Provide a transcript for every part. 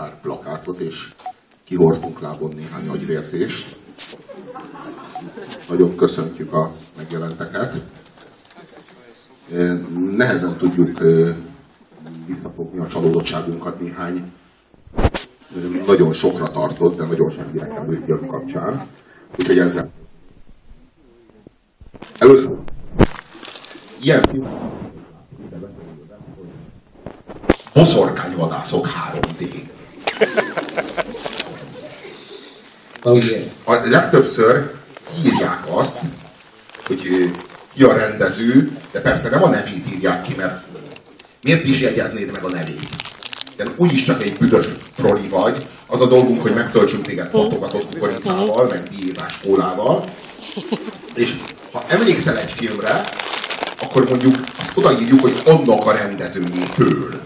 pár plakátot, és kihordtunk lábon néhány agyvérzést. Nagyon köszöntjük a megjelenteket. Nehezen tudjuk visszafogni a csalódottságunkat néhány nagyon sokra tartott, de nagyon semmire került film kapcsán. Úgyhogy ezzel. Először ilyen film boszorkányvadászok 3D. És a legtöbbször írják azt, hogy ki a rendező, de persze nem a nevét írják ki, mert miért is jegyeznéd meg a nevét? De úgyis csak egy büdös troli vagy, az a dolgunk, hogy megtöltsünk téged patogatott kukoricával, meg diétás kólával, és ha emlékszel egy filmre, akkor mondjuk azt odaírjuk, hogy annak a rendezőjétől.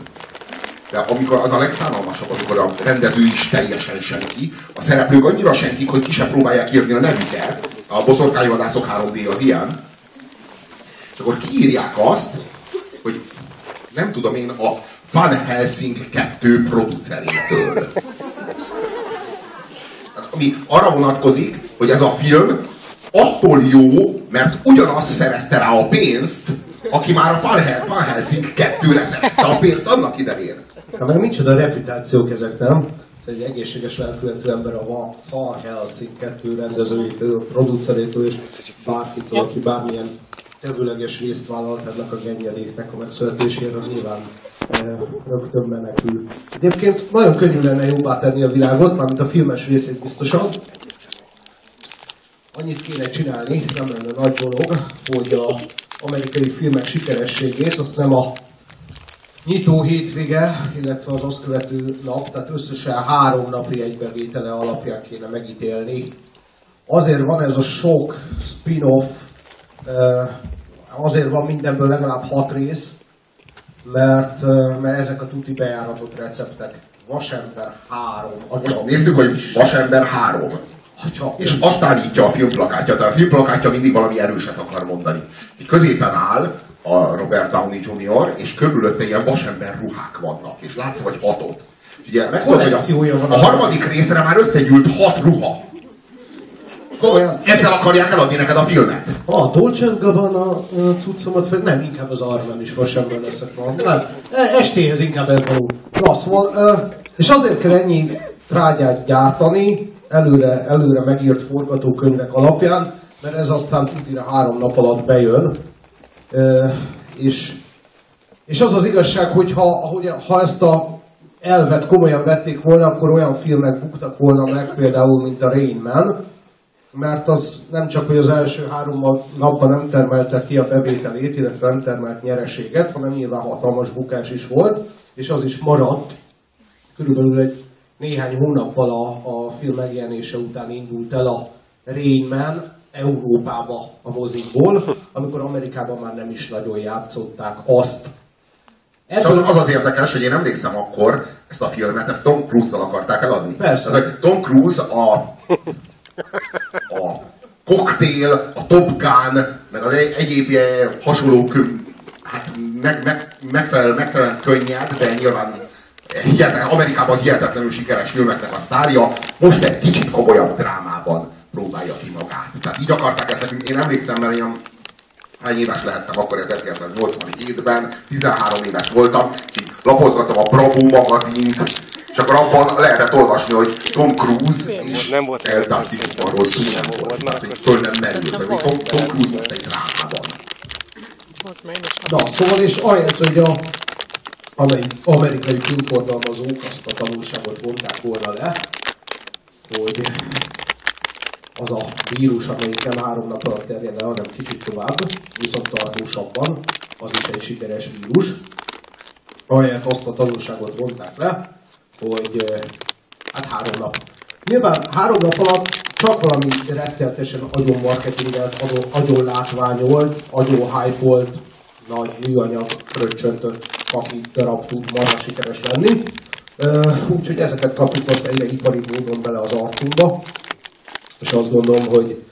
De amikor az a legszánalmasabb, amikor a rendező is teljesen senki, a szereplők annyira senkik, hogy ki sem próbálják írni a nevüket, a boszorkányvadászok 3D az ilyen, és akkor kiírják azt, hogy nem tudom én, a Van Helsing 2 producerétől. Hát, ami arra vonatkozik, hogy ez a film attól jó, mert ugyanazt szerezte rá a pénzt, aki már a Van Helsing 2-re szerezte a pénzt annak idején. Hát meg micsoda reputációk ezek, nem? Egy egészséges lelkületű ember a Van Helsing 2 rendezőjétől, producerétől és bárkitől, aki bármilyen tevőleges részt vállalt ennek a gennyedéknek a megszületésére, az nyilván e, rögtön menekül. Egyébként nagyon könnyű lenne jobbá tenni a világot, mármint a filmes részét biztosan. Annyit kéne csinálni, nem lenne nagy dolog, hogy a amerikai filmek sikerességét azt nem a nyitó hétvége, illetve az azt követő nap, tehát összesen három napi egybevétele alapján kéne megítélni. Azért van ez a sok spin-off, azért van mindenből legalább hat rész, mert, mert ezek a tuti bejáratott receptek. Vasember 3. Most néztük, hogy Vasember 3. Atya, és azt állítja a filmplakátja, tehát a filmplakátja mindig valami erőset akar mondani. Középen áll a Robert Downey Jr., és körülötte ilyen vasember ruhák vannak, és látsz, vagy hatot. És ugye megmondod, hogy a, a harmadik részre már összegyűlt hat ruha. Komolyan. Ezzel akarják eladni neked a filmet. A Dolce Gabbana cuccomat, vagy nem, inkább az Armen is vasember leszek van. Nem, e, estéhez inkább ez való. Klassz van. És azért kell ennyi trágyát gyártani, előre, előre megírt forgatókönyvek alapján, mert ez aztán tutira három nap alatt bejön, és, és az az igazság, hogy ha, hogy, ha ezt a elvet komolyan vették volna, akkor olyan filmek buktak volna meg, például, mint a Rain Man, mert az nem csak, hogy az első három napban nem termelte ki a bevételét, illetve nem termelt nyereséget, hanem nyilván hatalmas bukás is volt, és az is maradt. Körülbelül egy néhány hónappal a, a film megjelenése után indult el a Rain Man, Európába a mozikból, amikor Amerikában már nem is nagyon játszották azt. Ebből... az az érdekes, hogy én emlékszem akkor, ezt a filmet, ezt Tom Cruise-zal akarták eladni. Persze. Tehát, Tom Cruise a, a Cocktail, a Top Gun, meg az egy, egyéb hasonló hát meg, meg, megfelel, megfelelően könnyed, de nyilván hihetetlen, Amerikában hihetetlenül sikeres filmeknek a sztárja, most egy kicsit komolyabb drámában próbálja ki magát. Tehát így akarták ezt nekünk. Én emlékszem, mert olyan hány éves lehettem akkor 1987-ben, 13 éves voltam, és így lapozgattam a Bravo magazint, és akkor abban lehetett olvasni, hogy Tom Cruise és nem volt El Dustin szó nem volt. Tehát, föl nem merült, hogy Tom, Tom Cruise most egy drámában. Na, szóval és ahelyett, hogy a amerikai filmforgalmazók azt a tanulságot vonták volna le, hogy az a vírus, amelyik nem három nap alatt terjed el, hanem kicsit tovább, viszont tartósabban, az is egy sikeres vírus. Ahelyett azt a tanulságot vonták le, hogy hát három nap. Nyilván három nap alatt csak valami rettenetesen agyon marketingelt, agyon látványolt, agyon hype nagy műanyag fröccsöntött paki darab tud marha sikeres lenni. Úgyhogy ezeket kapjuk most egyre ipari módon bele az arcunkba és azt gondolom, hogy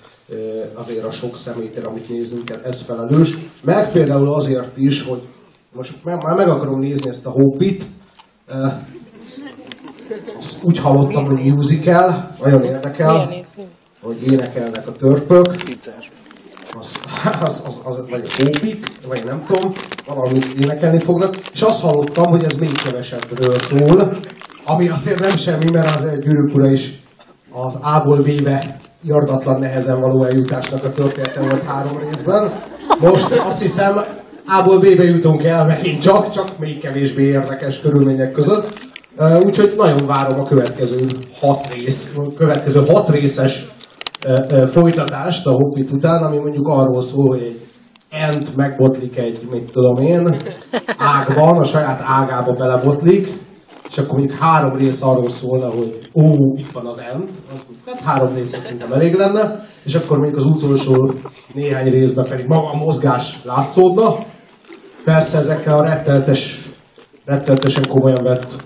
azért a sok szemétére, amit nézünk ez felelős. Meg például azért is, hogy most már meg akarom nézni ezt a hobbit, Azt úgy hallottam, hogy musical, nagyon érdekel, hogy énekelnek a törpök. Az, az, az, az, vagy a hópik, vagy nem tudom, valamit énekelni fognak. És azt hallottam, hogy ez még kevesebbről szól, ami azért nem semmi, mert az egy gyűrűk ura is az A-ból B-be jardatlan nehezen való eljutásnak a története volt három részben. Most azt hiszem A-ból B-be jutunk el megint csak, csak még kevésbé érdekes körülmények között. Úgyhogy nagyon várom a következő hat rész, a következő hat részes folytatást a Hobbit után, ami mondjuk arról szól, hogy egy ent megbotlik egy, mit tudom én, ágban, a saját ágába belebotlik, és akkor mondjuk három rész arról szólna, hogy ó, itt van az end, az hát három rész szerintem elég lenne, és akkor mondjuk az utolsó néhány részben pedig maga a mozgás látszódna. Persze ezekkel a retteltes, retteltesen komolyan vett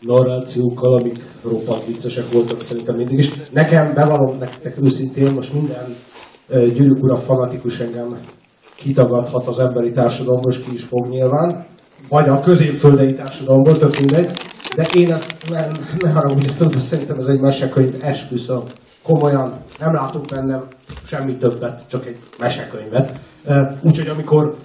narrációkkal, amik roppant viccesek voltak szerintem mindig is. Nekem, bevallom nektek őszintén, most minden gyűrűk ura fanatikus engem kitagadhat az emberi társadalomból, és ki is fog nyilván, vagy a középföldei társadalomból, tök mindegy, de én ezt ne, ne haragudjatok, de szerintem ez egy mesekönyv, esküszöm. Komolyan, nem látok bennem semmi többet, csak egy mesekönyvet. Úgyhogy amikor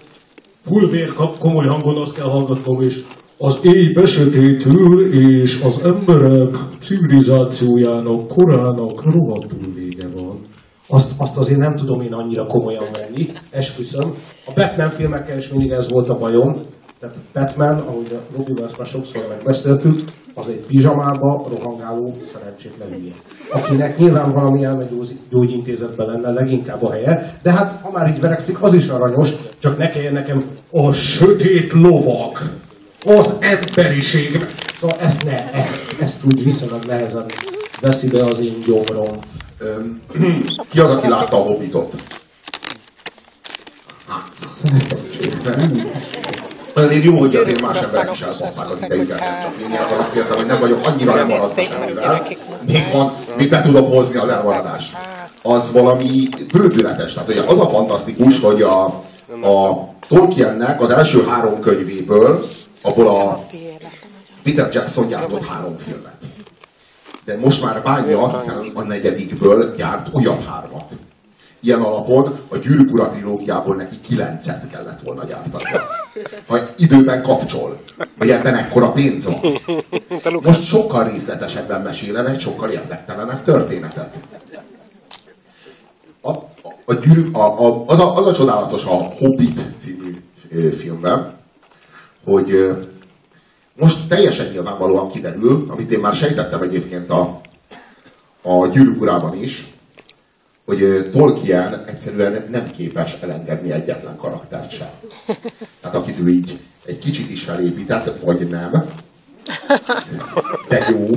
fullvér komoly hangon azt kell hallgatnom, és az éj besötétül és az emberek civilizációjának, korának rohadtul vége van. Azt, azt azért nem tudom én annyira komolyan venni, esküszöm. A Batman filmekkel is mindig ez volt a bajom, tehát Batman, ahogy a Robival ezt már sokszor megbeszéltük, az egy pizsamába rohangáló szerencsétlen hülye. Akinek nyilván valami elmegyógyintézetben lenne leginkább a helye, de hát ha már így verekszik, az is aranyos, csak ne kelljen nekem a sötét lovak, az emberiség. Szóval ezt ne, ezt, ezt úgy viszonylag nehezen veszi be az én gyomrom. Ki az, aki látta a Hobbitot? Hát, szerencsében. Azért jó, hogy azért más emberek is elbaszták az idejüket, nem csak én. Én azt kértem, hogy nem vagyok annyira lemaradva semmivel. Még van, még be tudom hozni az elmaradást. Az valami bődületes. Tehát ugye az a fantasztikus, hogy a, a Tolkiennek az első három könyvéből, abból a Peter Jackson gyártott három filmet. De most már bánja, hiszen a negyedikből gyárt újabb hármat. Ilyen alapon a Gyűrűk Ura trilógiából neki kilencet kellett volna gyártani. Ha időben kapcsol, hogy ebben ekkora pénz van. Most sokkal részletesebben mesélene egy sokkal érdektelenebb történetet. A, a, a gyűrűk, a, a, az, a, az a csodálatos a Hobbit című filmben, hogy most teljesen nyilvánvalóan kiderül, amit én már sejtettem egyébként a, a gyűrűk urában is, hogy Tolkien egyszerűen nem képes elengedni egyetlen karaktert sem. Tehát akit ő így egy kicsit is felépített, vagy nem, de jó,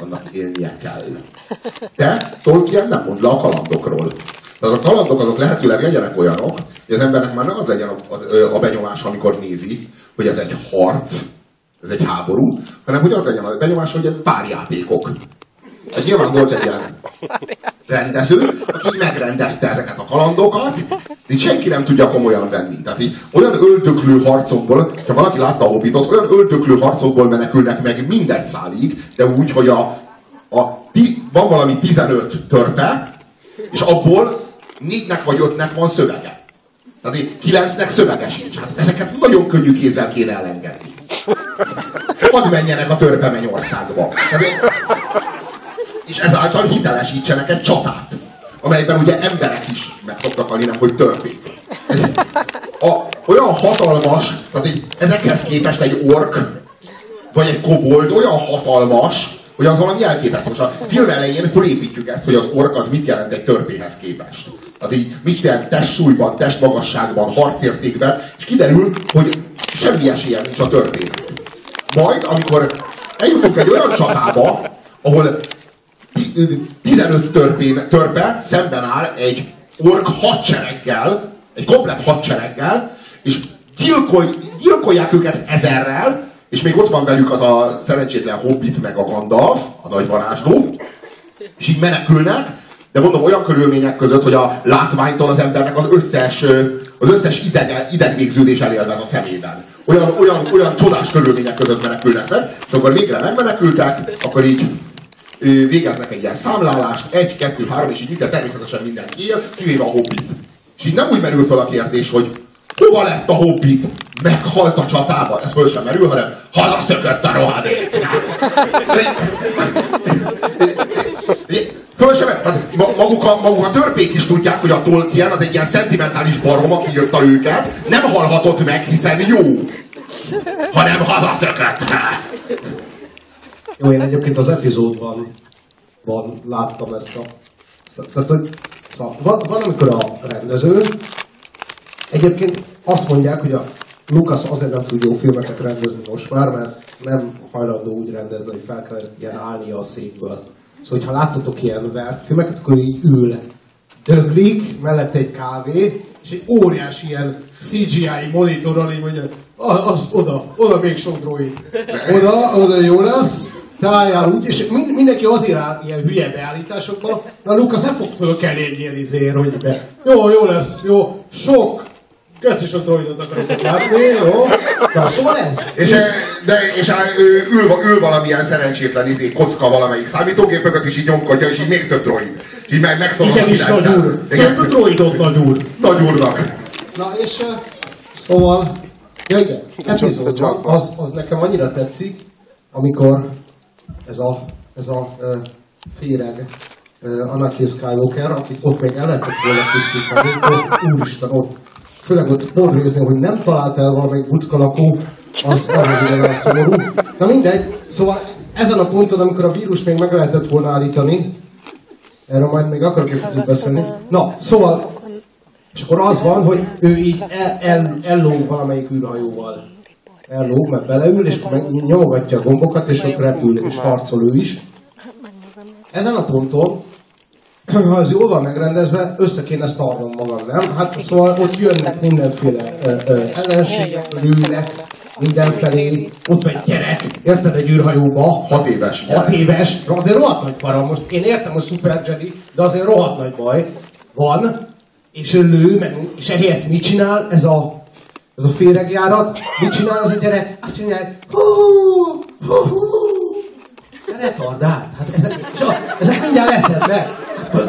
annak élnie kell. De Tolkien nem mond le a kalandokról. Tehát a kalandok azok lehetőleg legyenek olyanok, hogy az embernek már nem az legyen az, a benyomás, amikor nézi, hogy ez egy harc, ez egy háború, hanem hogy az legyen a benyomás, hogy ez párjátékok. Hát nyilván volt egy ilyen rendező, aki megrendezte ezeket a kalandokat, de senki nem tudja komolyan venni. Tehát így olyan öldöklő harcokból, ha valaki látta a Hobbitot, olyan öldöklő harcokból menekülnek meg mindegy szálig, de úgy, hogy a, a ti, van valami 15 törpe, és abból négynek vagy ötnek van szövege. Tehát így kilencnek szövege sincs. Hát ezeket nagyon könnyű kézzel kéne elengedni. Hadd menjenek a törpe mennyországba. Tehát, és ezáltal hitelesítsenek egy csatát, amelyben ugye emberek is meg szoktak halni, nem hogy törpék. A, olyan hatalmas, tehát egy, ezekhez képest egy ork, vagy egy kobold olyan hatalmas, hogy az valami elképesztő. Most a film elején fölépítjük ezt, hogy az ork az mit jelent egy törpéhez képest. Tehát így mit jelent testsúlyban, testmagasságban, harcértékben, és kiderül, hogy semmi esélye nincs a törpének. Majd, amikor eljutunk egy olyan csatába, ahol 15 törpén, törpe szemben áll egy ork hadsereggel, egy komplet hadsereggel, és gyilkol, gyilkolják őket ezerrel, és még ott van velük az a szerencsétlen hobbit, meg a Gandalf, a nagy varázsló, és így menekülnek, de mondom olyan körülmények között, hogy a látványtól az embernek az összes, az összes ideg, idegvégződés elélvez a szemében. olyan, olyan, olyan csodás körülmények között menekülnek meg, és akkor végre megmenekültek, akkor így végeznek egy ilyen számlálást, egy, kettő, három, és így minden természetesen mindenki él, kivéve a hobbit. És így nem úgy merül fel a kérdés, hogy hova lett a hobbit? Meghalt a csatában? Ez föl sem merül, hanem hazaszökött a rohadék. Föl sem, maguk a, maguk a törpék is tudják, hogy a Tolkien az egy ilyen szentimentális barom, aki írta őket, nem halhatott meg, hiszen jó, hanem hazaszökött. Jó, én egyébként az epizódban van, láttam ezt a... Ezt a tehát, hogy, szóval van, van, amikor a rendező egyébként azt mondják, hogy a Lucas azért nem tud jó filmeket rendezni most már, mert nem hajlandó úgy rendezni, hogy fel kell ilyen állnia a székből. Szóval, ha láttatok ilyen filmeket, akkor így ül, döglik, mellette egy kávé, és egy óriási ilyen CGI monitoron így mondja, azt oda, oda még sok droid. Oda, oda jó lesz, tájál úgy, és mindenki azért áll ilyen hülye beállításokban, na Lukasz nem fog fölkelni egy ilyen izér, hogy be. Jó, jó lesz, jó, sok Keci sok droidot akarok látni, jó? Na, szóval ez. És, és, de, és ül, ül valamilyen szerencsétlen izé, kocka valamelyik számítógép mögött, és így nyomkodja, és így még több droid. És így meg, megszólal Igen is, nagy úr. Több droidot, nagy úr. Nagy úrnak. Na, és uh, szóval, ja igen, epizódban az, az nekem annyira tetszik, amikor ez a, ez a uh, féreg uh, Anakin Skywalker, akit ott még el lehetett volna pusztítani, ott úristen, ott főleg ott podrézni, hogy nem talált el valamelyik buckalakó, az, az az igazán szomorú. Na mindegy, szóval ezen a ponton, amikor a vírus még meg lehetett volna állítani, erről majd még akarok egy picit beszélni. Na, szóval, és akkor az van, hogy ő így el, el, ellóg valamelyik űrhajóval. Ellóg, mert beleül, és meg nyomogatja a gombokat, és ott repül, és harcol ő is. Ezen a ponton ha ez jól van megrendezve, össze kéne szarnom magam, nem? Hát szóval ott jönnek mindenféle ö, ö, ellenségek, lőnek mindenfelé, ott van egy gyerek, érted egy űrhajóba? Hat éves. Hat éves, azért rohadt nagy para. Most én értem, hogy Super Jedi, de azért rohadt nagy baj van, és ő lő, meg, és ehelyett mit csinál ez a, ez a féregjárat? Mit csinál az a gyerek? Azt csinálja, hú, hú, hú, retardált. Hát ezek, ezek mindjárt leszednek.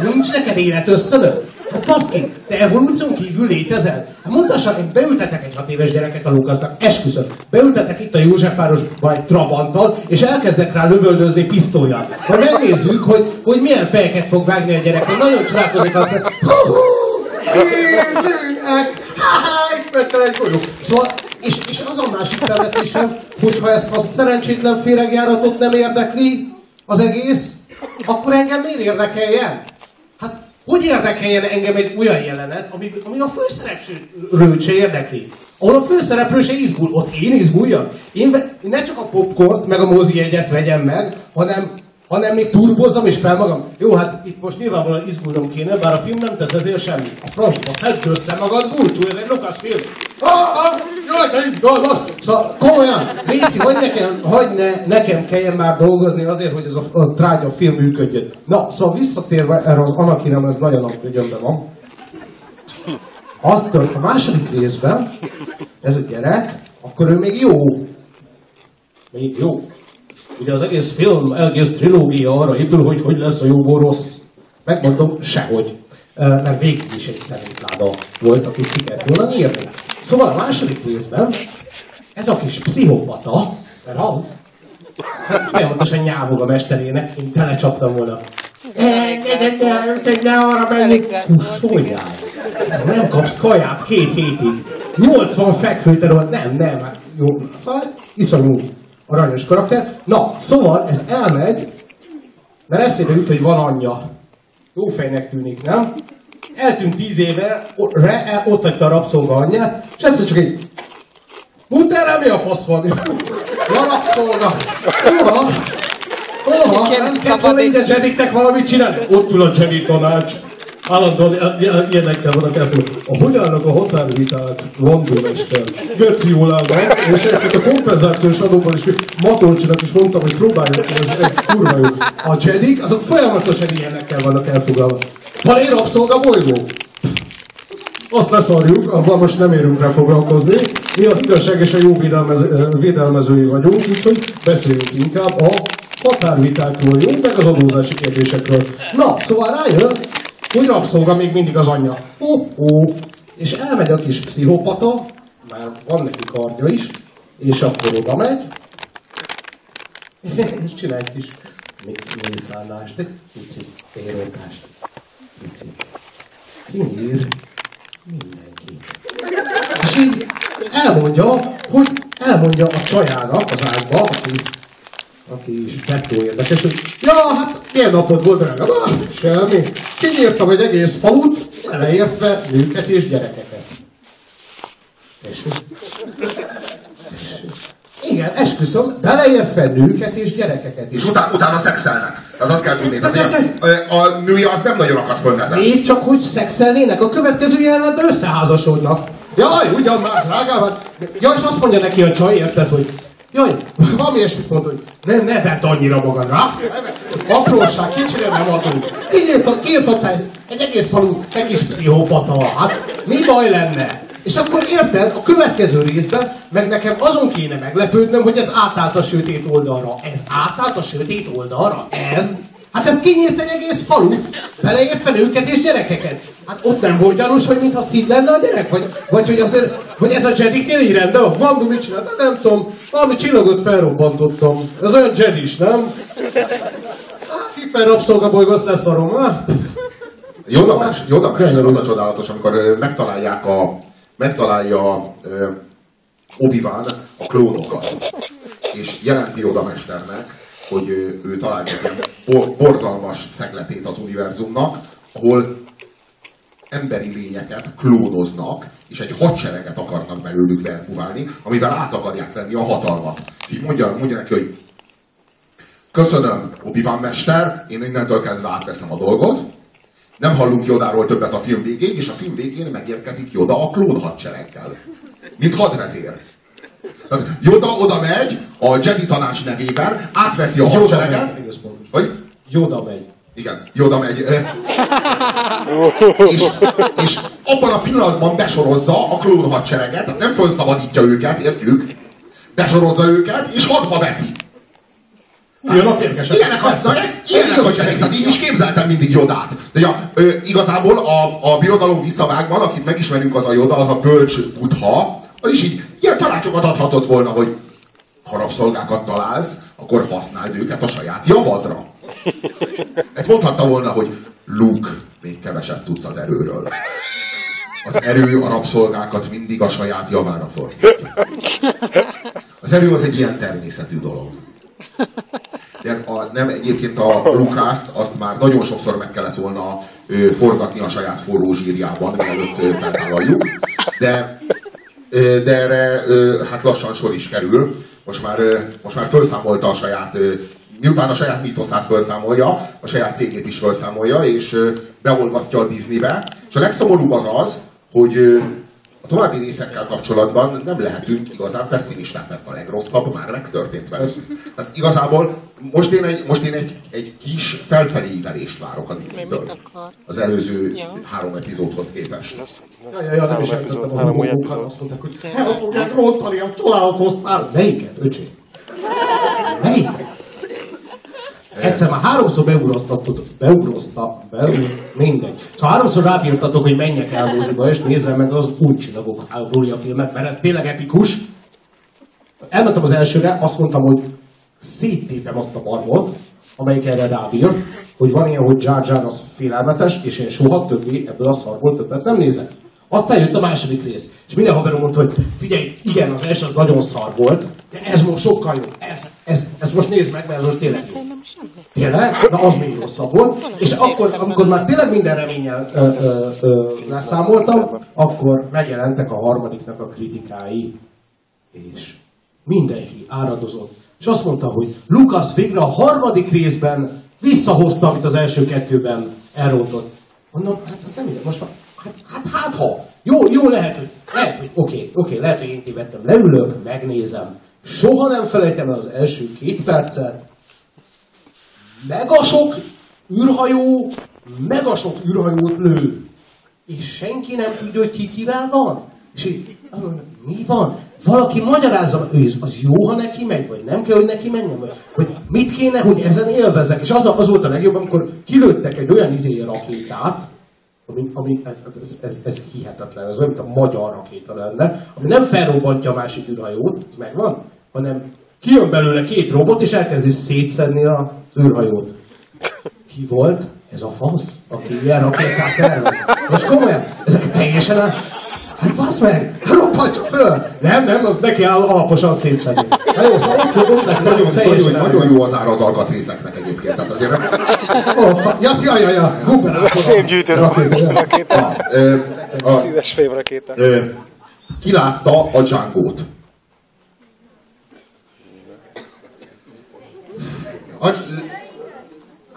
Nincs neked életösztönöd? Hát baszki, te evolúción kívül létezel? Hát mondtassak, én beültetek egy hat éves gyereket a Lukasznak, esküszöm. Beültetek itt a Józsefváros vagy Trabanttal, és elkezdek rá lövöldözni pisztolyjal. Majd megnézzük, hogy, hogy milyen fejeket fog vágni a gyerek. Hogy nagyon csodálkozik azt, hogy hú, hú, egy Szóval, és, és az a másik felvetésem, hogyha ezt a szerencsétlen féregjáratot nem érdekli az egész, akkor engem miért érdekeljen? Hát, hogy érdekeljen engem egy olyan jelenet, ami, ami a főszereplőt se érdekli? Ahol a főszereplő se izgul, ott én izguljak. Én, ne csak a popcornt, meg a mozi egyet vegyem meg, hanem hanem még turbozom és fel magam. Jó, hát itt most nyilvánvalóan izgulnom kéne, bár a film nem tesz ezért semmit. A francba, szedd össze magad, búcsú, ez egy Lucas film. Ah, ah, jaj, te izgalmas! Szóval komolyan, Léci, hogy nekem, hogy ne, nekem kelljen már dolgozni azért, hogy ez a, a trágya film működjön. Na, szóval visszatérve erre az Anakinem, ez nagyon nagy gyömbbe van. Azt a második részben, ez a gyerek, akkor ő még jó. Még jó. Ugye az egész film, egész trilógia arra épül, hogy hogy lesz a jóból rossz. Megmondom, sehogy. Mert végig is egy szemétláda volt, akit ki kellett volna nyírni. Szóval a második részben ez a kis pszichopata, mert az, hát folyamatosan nyávog a mesterének, én telecsaptam volna. Ne arra menjünk! Kussoljál! Nem kapsz kaját két hétig. 80 fekvőterület, nem, nem, hát jó. Szóval iszonyú aranyos karakter. Na, szóval ez elmegy, mert eszébe jut, hogy van anyja. Jó fejnek tűnik, nem? Eltűnt tíz éve, re, ott hagyta a rabszolga anyját, és egyszer csak egy Muterre mi a fasz van? Ja, rabszolga! Oha! Oha! Nem volna ide Jediknek valamit csinálni? Ott ül a Jedi tanács. Állandóan ilyenekkel vannak elfoglalva. A hogy állnak a határviták London este? Göci állnak, és egyébként a kompenzációs adóban is Matolcsinak is mondtam, hogy próbáljuk, ez, ez kurva jó. A Jedik, azok folyamatosan ilyenekkel vannak elfoglalva. Van egy rabszolga bolygó? azt leszarjuk, abban most nem érünk rá foglalkozni. Mi az igazság és a jó védelmez, védelmezői vagyunk, úgyhogy beszéljünk inkább a határvitákról, jó? Meg az adózási kérdésekről. Na, szóval rájön, hogy rabszolga még mindig az anyja. Oh, oh. És elmegy a kis pszichopata, már van neki kardja is, és akkor oda megy, és csinál egy kis mészállást, egy pici férontást. Pici. Kinyír mindenki. És így elmondja, hogy elmondja a csajának az ágba, aki, aki is dettó érdekes, hogy ja, hát milyen napod volt, drága? Ah, semmi. Kinyírtam egy egész falut, beleértve nőket és gyerekeket. Tessék. Igen, esküszöm, beleértve nőket és gyerekeket is. És után, utána szexelnek. Az azt kell tudni. Tehát, a, a, női az nem nagyon akad föl ezen. Még csak, hogy szexelnének, a következő jelenetben összeházasodnak. Jaj, ugyan már, drágám, hát... Jaj, és azt mondja neki a csaj, érted, hogy Jaj, valami ilyesmit mondta, hogy ne, ne vedd annyira magadra. Apróság, kicsire nem adunk. Kiírtotta egy, egy egész falu, egy kis pszichopata. Hát mi baj lenne? És akkor érted, a következő részben meg nekem azon kéne meglepődnöm, hogy ez átállt a sötét oldalra. Ez átállt a sötét oldalra? Ez? Hát ez kinyírt egy egész falu, beleértve nőket és gyerekeket. Hát ott nem volt gyanús, hogy mintha szid lenne a gyerek? Vagy, vagy hogy azért, hogy ez a Jediknél így rendben van? Vandu mit csinál? Hát nem tudom, valami csillagot felrobbantottam. Ez olyan Jedis, nem? Hát, Hiper rabszolgabolygó, azt leszarom. Joda, mes, Joda mester oda csodálatos, amikor megtalálják a, megtalálja obi a klónokat, és jelenti Joda mesternek, hogy ő talált egy ilyen borzalmas szegletét az univerzumnak, ahol emberi lényeket klónoznak, és egy hadsereget akarnak belőlük verkuválni, amivel át akarják venni a hatalmat. így mondja, mondja neki, hogy köszönöm, obi mester, én innentől kezdve átveszem a dolgot, nem hallunk Jodáról többet a film végéig, és a film végén megérkezik Joda a klón hadsereggel. Mint hadvezér. Joda oda megy a Jedi tanács nevében, átveszi a hadsereget. Vagy? Joda megy. Igen, Joda megy. és, és abban a pillanatban besorozza a klón hadsereget, nem felszabadítja őket, értjük? Besorozza őket, és hadba veti. Jön a férgesek. Ilyenek a, ilyenek a cserék, tehát így is képzeltem mindig Jodát. De ö, igazából a, a birodalom visszavágban, akit megismerünk az a Joda, az a bölcs butha, az így ilyen tanácsokat adhatott volna, hogy ha rabszolgákat találsz, akkor használd őket a saját javadra. Ezt mondhatta volna, hogy Luke, még keveset tudsz az erőről. Az erő a rabszolgákat mindig a saját javára fordítja. Az erő az egy ilyen természetű dolog. De a, nem egyébként a Lukászt, azt már nagyon sokszor meg kellett volna ö, forgatni a saját forró zsírjában, mielőtt feltállaljuk. De, ö, de erre hát lassan sor is kerül. Most már, most már felszámolta a saját miután a saját mítoszát felszámolja, a saját cégét is felszámolja, és beolvasztja a Disneybe. És a legszomorúbb az az, hogy a további részekkel kapcsolatban nem lehetünk igazán pessimisták, mert a legrosszabb már megtörtént velük. Tehát igazából most én egy, most én egy, egy kis felfelé ívelést várok a Disney-től. Az előző ja. három epizódhoz képest. Ja, ja, ja, nem is epizód, három új epizód. Azt mondták, hogy el fogják rontani a csodálatos Melyiket, öcsém? Melyiket? Egyszer már háromszor beugroztatok, beugrozta, beur, mindegy. Szóval háromszor rábírtatok, hogy menjek el moziba, és nézzem meg az új csillagok háborúja filmet, mert ez tényleg epikus. Elmentem az elsőre, azt mondtam, hogy széttépem azt a barmot, amelyik erre rábírt, hogy van ilyen, hogy Jar Jar az félelmetes, és én soha többé ebből a szarból többet nem nézek. Aztán jött a második rész, és minden haverom mondta, hogy figyelj, igen, az első az nagyon szar volt, de ez most sokkal jobb. Ez, ez, ez most nézd meg, mert ez most tényleg jó. Tényleg? Na az még rosszabb volt. És akkor, amikor már tényleg minden reménnyel ö, ö, ö, leszámoltam, akkor megjelentek a harmadiknak a kritikái. És mindenki áradozott. És azt mondta, hogy Lukasz végre a harmadik részben visszahozta, amit az első kettőben elrontott. Mondom, hát az nem most már Hát, hát, hát ha. Jó, jó, lehet, hogy, lehet, hogy oké, oké, okay, lehet, hogy én tévedtem. Leülök, megnézem. Soha nem felejtem el az első két percet. Meg a sok űrhajó, meg a sok űrhajót lő. és senki nem tudja, hogy ki kivel van. És így, mi van? Valaki magyarázza, hogy az jó, ha neki megy, vagy nem kell, hogy neki menjen, vagy, vagy mit kéne, hogy ezen élvezek. És az, az volt a legjobb, amikor kilőttek egy olyan izé rakétát, ami, ami ez, ez, ez, ez hihetetlen, ez olyan, mint a magyar rakéta lenne, ami nem felrobbantja a másik űrhajót, megvan, hanem kijön belőle két robot, és elkezdi szétszedni az űrhajót. Ki volt? Ez a fasz, aki ilyen rakétát tervez. Most komolyan, ezek teljesen a... Hát basz meg, roppantsa föl! Nem, nem, az neki áll alaposan szétszedni. Na jó, szóval ott volt, ott nagyon, nagyon, nagyon jó az ára az alkatrészeknek egyébként. Nem... Oh, fa... ja, ja, ja, ja, guberátor. Fémgyűjtő rakéta. Színes fémrakéta. Ki látta a Django-t?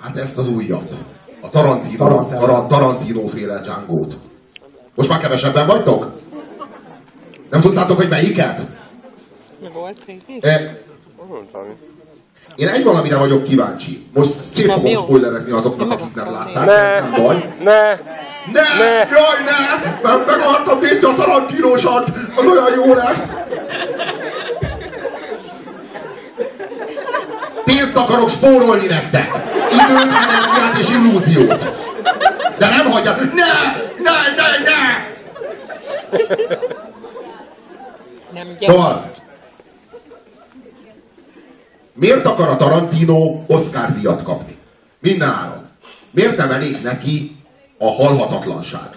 Hát ezt az újat. A Tarantino, Tarantino, Tarantino féle Django-t. Most már kevesebben vagytok? Nem tudtátok, hogy melyiket? Volt e, én egy valamire vagyok kíváncsi. Most szét fogom spoilerezni azoknak, akik nem látták. Ne, nem baj. Ne, ne, ne, jaj, ne! Mert meg akartam nézni a Tarantinosat! Az olyan jó lesz! Pénzt akarok spórolni nektek! Időt, energiát és illúziót! De nem hagyja... Ne! Ne, ne, ne! Nem Szóval, miért akar a Tarantino Oscar díjat kapni? Mindenáron. Miért nem elég neki a halhatatlanság?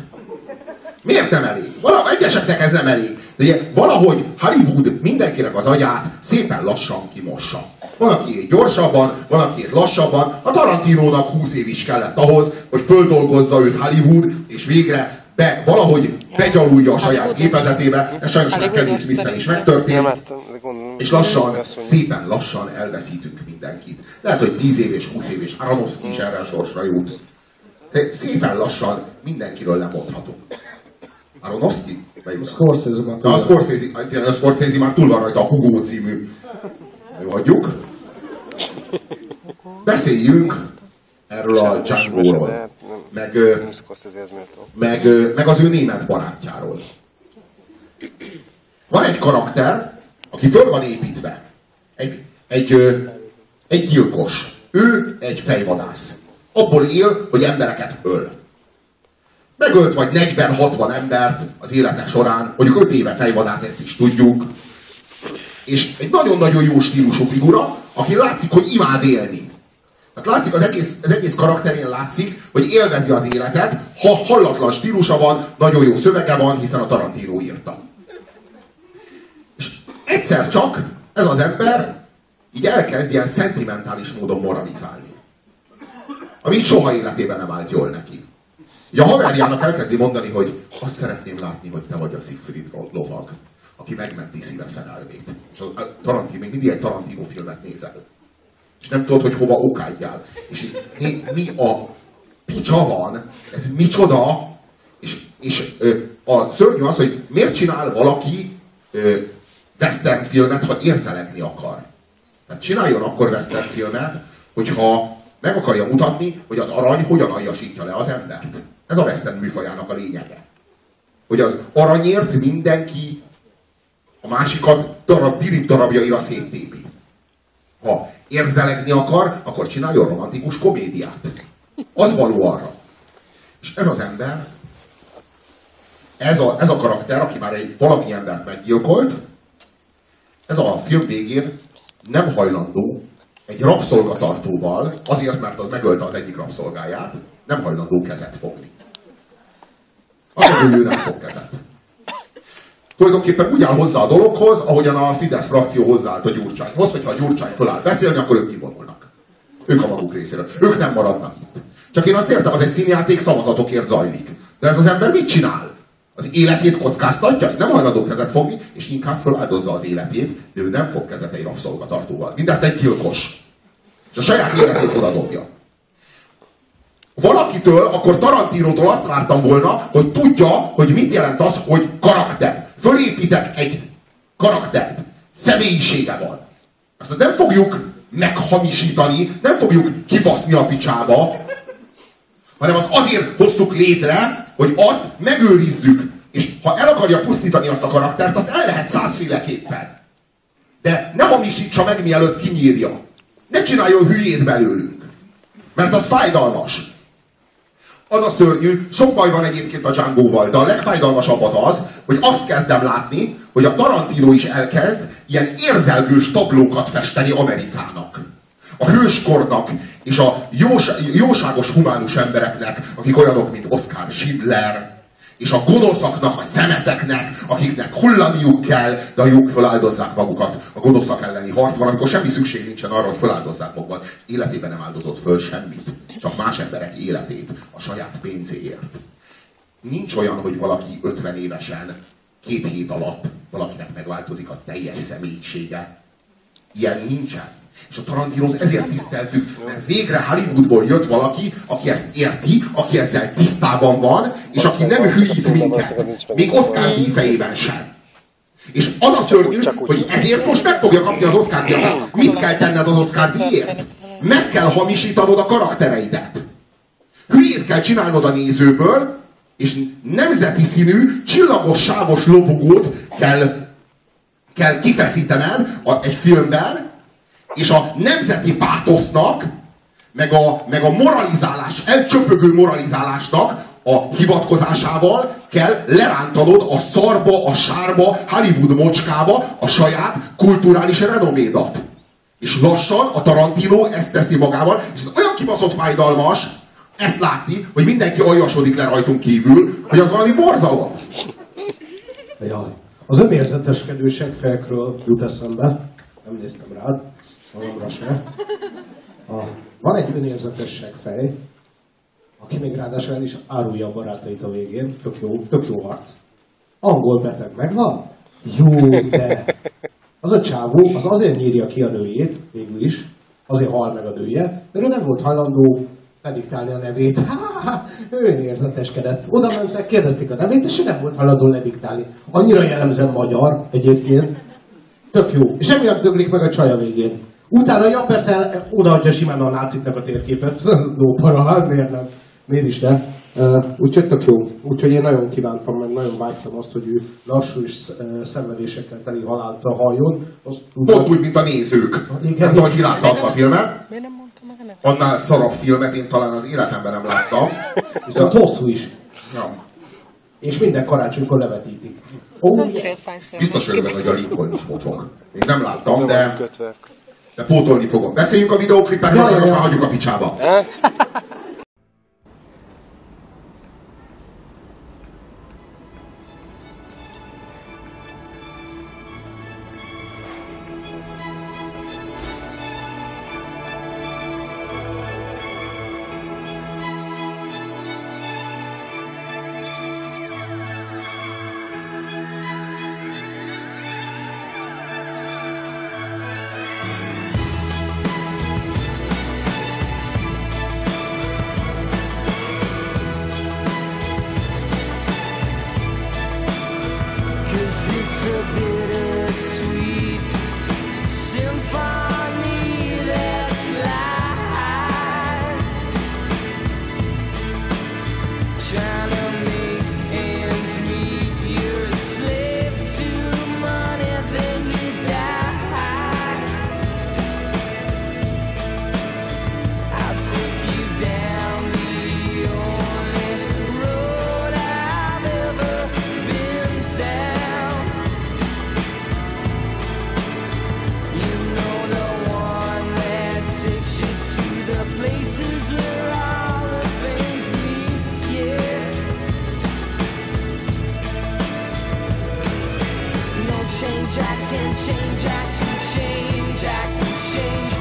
Miért nem elég? Vala, egyeseknek ez nem elég. De ugye valahogy Hollywood mindenkinek az agyát szépen lassan kimossa. Van, aki gyorsabban, van, aki lassabban. A Tarantinónak 20 év is kellett ahhoz, hogy földolgozza őt Hollywood, és végre be, valahogy begyalulja a saját gépezetébe. Ez sajnos a Kevin smith is megtörtént. És lassan, szépen lassan elveszítünk mindenkit. Lehet, hogy 10 év és 20 év és Aronofsky is erre a sorsra jut. De szépen lassan mindenkiről lemondhatunk. Aronofsky? Scorsese már. A Scorsese, a Scorsese már túl van rajta a Hugo című. Hagyjuk. Beszéljünk erről a Django-ról. Meg, meg, meg az ő német barátjáról. Van egy karakter, aki föl van építve. Egy, egy, egy gyilkos. Ő egy fejvadász. Abból él, hogy embereket öl. Megölt vagy 40-60 embert az élete során, mondjuk 5 éve fejvadász, ezt is tudjuk. És egy nagyon-nagyon jó stílusú figura, aki látszik, hogy imád élni. Tehát látszik az egész, az egész karakterén látszik, hogy élvezi az életet, ha hallatlan stílusa van, nagyon jó szövege van, hiszen a Tarantino írta. Egyszer csak ez az ember így elkezd ilyen szentimentális módon moralizálni. Ami soha életében nem állt jól neki. Ugye a haverjának elkezdi mondani, hogy azt szeretném látni, hogy te vagy a Siegfried lovag, aki megmenti szíve szerelmét. És a Tarantino, még mindig egy Tarantino filmet nézel. És nem tudod, hogy hova okádjál. És mi, mi a picsa van, ez micsoda, és, és ö, a szörnyű az, hogy miért csinál valaki ö, western filmet, ha érzelekni akar. Tehát csináljon akkor western filmet, hogyha meg akarja mutatni, hogy az arany hogyan aljasítja le az embert. Ez a western műfajának a lényege. Hogy az aranyért mindenki a másikat darab, dirib darabjaira széttépi. Ha érzelegni akar, akkor csináljon romantikus komédiát. Az való arra. És ez az ember, ez a, ez a karakter, aki már egy valami embert meggyilkolt, ez a film végén nem hajlandó egy rabszolgatartóval, azért, mert az megölte az egyik rabszolgáját, nem hajlandó kezet fogni. Azért, hogy ő nem fog kezet. Tulajdonképpen úgy áll hozzá a dologhoz, ahogyan a Fidesz frakció hozzáállt a Gyurcsányhoz, hogyha a Gyurcsány föláll beszélni, akkor ők kivonulnak. Ők a maguk részéről. Ők nem maradnak itt. Csak én azt értem, az egy színjáték szavazatokért zajlik. De ez az ember mit csinál? Az életét kockáztatja? Nem hajlandó kezet fogni, és inkább feláldozza az életét, de ő nem fog kezet egy rabszolgatartóval. Mindezt egy gyilkos. És a saját életét oda dobja valakitől, akkor Tarantinótól azt vártam volna, hogy tudja, hogy mit jelent az, hogy karakter. Fölépítek egy karaktert. Személyisége van. Azt nem fogjuk meghamisítani, nem fogjuk kibaszni a picsába, hanem az azért hoztuk létre, hogy azt megőrizzük. És ha el akarja pusztítani azt a karaktert, azt el lehet százféleképpen. De ne hamisítsa meg, mielőtt kinyírja. Ne csináljon hülyét belőlünk. Mert az fájdalmas. Az a szörnyű, sok baj van egyébként a Django-val, de a legfájdalmasabb az az, hogy azt kezdem látni, hogy a Tarantino is elkezd ilyen érzelgős tablókat festeni Amerikának. A hőskornak és a jós, jóságos humánus embereknek, akik olyanok, mint Oscar Schindler, és a gonoszaknak, a szemeteknek, akiknek hullaniuk kell, de a jók feláldozzák magukat a gonoszak elleni harcban, amikor semmi szükség nincsen arra, hogy feláldozzák magukat. Életében nem áldozott föl semmit, csak más emberek életét a saját pénzéért. Nincs olyan, hogy valaki 50 évesen, két hét alatt valakinek megváltozik a teljes személyisége. Ilyen nincsen. És a Tarantinót ezért tiszteltük, mert végre Hollywoodból jött valaki, aki ezt érti, aki ezzel tisztában van, és aki nem hülyít minket. Még Oscar díj fejében sem. És az a szörnyű, hogy ezért most meg fogja kapni az Oscar díjat. Mit kell tenned az Oscar díjért? Meg kell hamisítanod a karaktereidet. Hülyét kell csinálnod a nézőből, és nemzeti színű, csillagos, sávos lobogót kell, kell kifeszítened egy filmben, és a nemzeti pátosznak, meg a, meg a moralizálás, elcsöpögő moralizálásnak a hivatkozásával kell lerántanod a szarba, a sárba, Hollywood mocskába a saját kulturális renomédat. És lassan a Tarantino ezt teszi magával, és ez olyan kibaszott fájdalmas, ezt látni, hogy mindenki aljasodik le rajtunk kívül, hogy az valami borzalom. Jaj. Az önérzeteskedőség felkről jut eszembe, nem néztem rád, magamra se. A, van egy önérzetesség fej, aki még ráadásul el is árulja a barátait a végén. Tök jó, tök jó harc. Angol beteg megvan? Jó, de az a csávó az azért nyírja ki a nőjét, végül is, azért hal meg a nője, mert ő nem volt hajlandó lediktálni a nevét. Ha, ő érzeteskedett. Oda mentek, kérdezték a nevét, és ő nem volt hajlandó lediktálni. Annyira jellemzően magyar egyébként. Tök jó. És emiatt döglik meg a csaja végén. Utána, ja persze, odaadja simán a náciknek a térképet. no para, hát miért nem? Miért is ne? Uh, úgyhogy tök jó. Úgyhogy én nagyon kívántam, meg nagyon vágytam azt, hogy ő lassú és szenvedésekkel teli halált halljon. Pont úgy, mint a nézők. Igen, nem tudom, hogy látta azt a filmet. Miért nem mondta meg Annál szarabb filmet én talán az életemben nem láttam. Viszont hosszú is. Ja. És minden karácsonykor levetítik. Oh, Biztos örülök, hogy a Lincoln is. Még nem láttam, de... De pótolni fogom. Beszéljünk a videóklipekről, vagy most már hagyjuk a picsába. can change, I can change, I can change.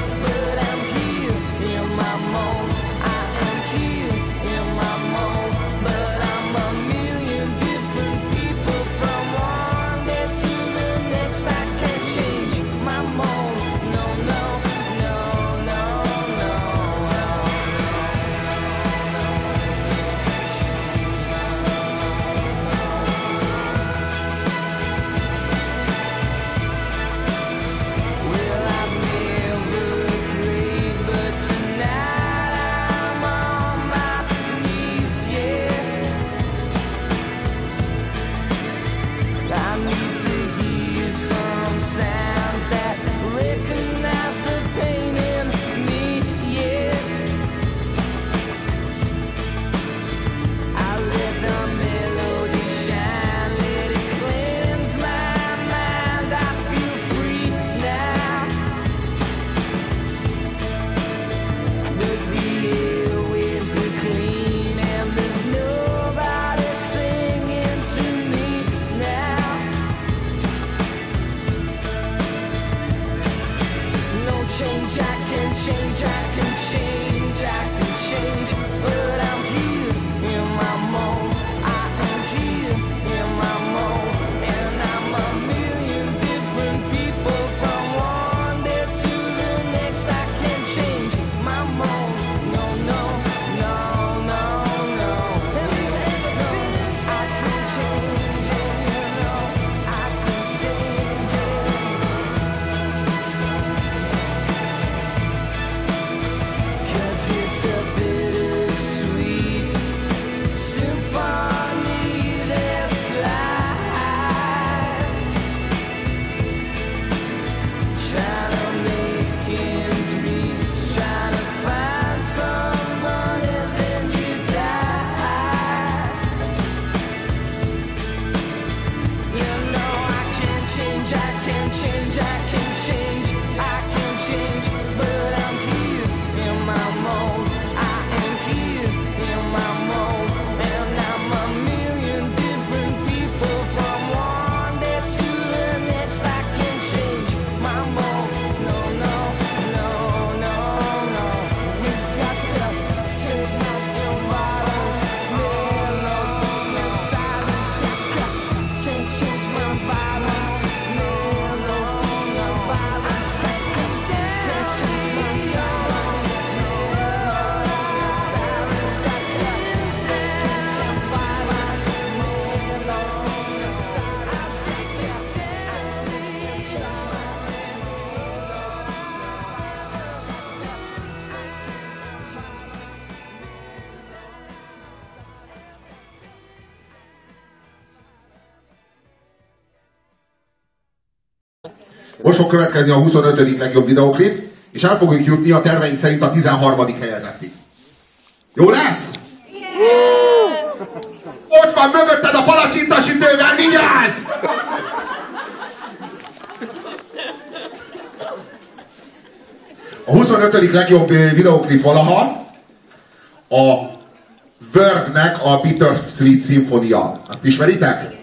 Fog következni a 25. legjobb videoklip, és el fogunk jutni a terveink szerint a 13. helyezettig. Jó lesz? Ott van mögötted a palacsintasütővel, vigyázz! A 25. legjobb videoklip valaha a Verve-nek a Bitter Sweet Symphony-a. Azt ismeritek?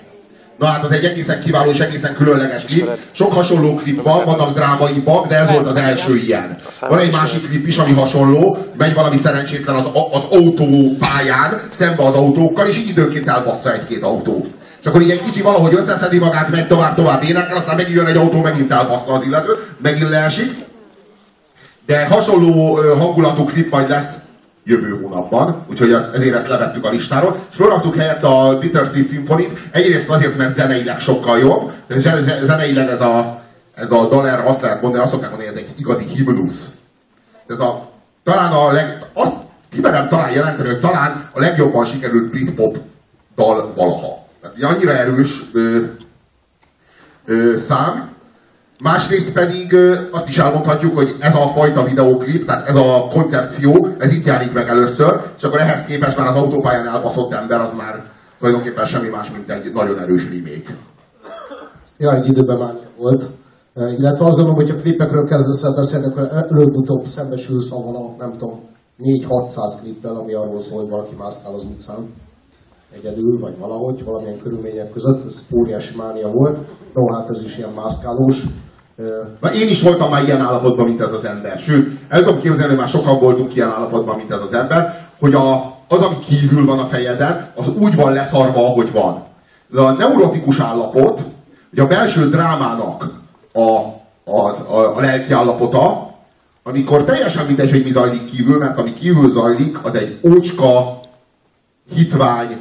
Na hát az egy egészen kiváló és egészen különleges klip. Sok hasonló klip van, vannak drámaibbak, de ez volt az első ilyen. Van egy másik klip is, ami hasonló, megy valami szerencsétlen az, az autópályán, szembe az autókkal, és így időnként elbassza egy-két autó. És akkor így egy kicsi valahogy összeszedi magát, megy tovább-tovább énekel, aztán megint jön egy autó, megint elbassza az illető, megint leesik. De hasonló hangulatú klip majd lesz jövő hónapban, úgyhogy az, ezért ezt levettük a listáról, és felraktuk helyett a Bittersweet symphony Egyrészt azért, mert zeneileg sokkal jobb, de zeneileg ez a, ez a dal erre azt lehet mondani, azt szokták mondani, ez egy igazi himnusz. Ez a, talán a leg, azt kimerem talán jelenteni, hogy talán a legjobban sikerült Britpop dal valaha. Tehát annyira erős ö, ö, szám, Másrészt pedig azt is elmondhatjuk, hogy ez a fajta videóklip, tehát ez a koncepció, ez itt járik meg először, és akkor ehhez képest már az autópályán elbaszott ember az már tulajdonképpen semmi más, mint egy nagyon erős remake. Ja, egy időben már volt. Illetve azt gondolom, hogy a klipekről kezdesz el beszélni, akkor előbb-utóbb szembesülsz a, nem tudom, 4-600 klippel, ami arról szól, hogy valaki mászkál az utcán egyedül, vagy valahogy, valamilyen körülmények között. Ez óriási mánia volt. No, hát ez is ilyen mászkálós. Na én is voltam már ilyen állapotban, mint ez az ember. Sőt, el tudom képzelni, hogy már sokan voltunk ilyen állapotban, mint ez az ember, hogy a, az, ami kívül van a fejeden, az úgy van leszarva, ahogy van. De a neurotikus állapot, hogy a belső drámának a, az, a, a lelki állapota, amikor teljesen mindegy, hogy mi zajlik kívül, mert ami kívül zajlik, az egy ócska, hitvány,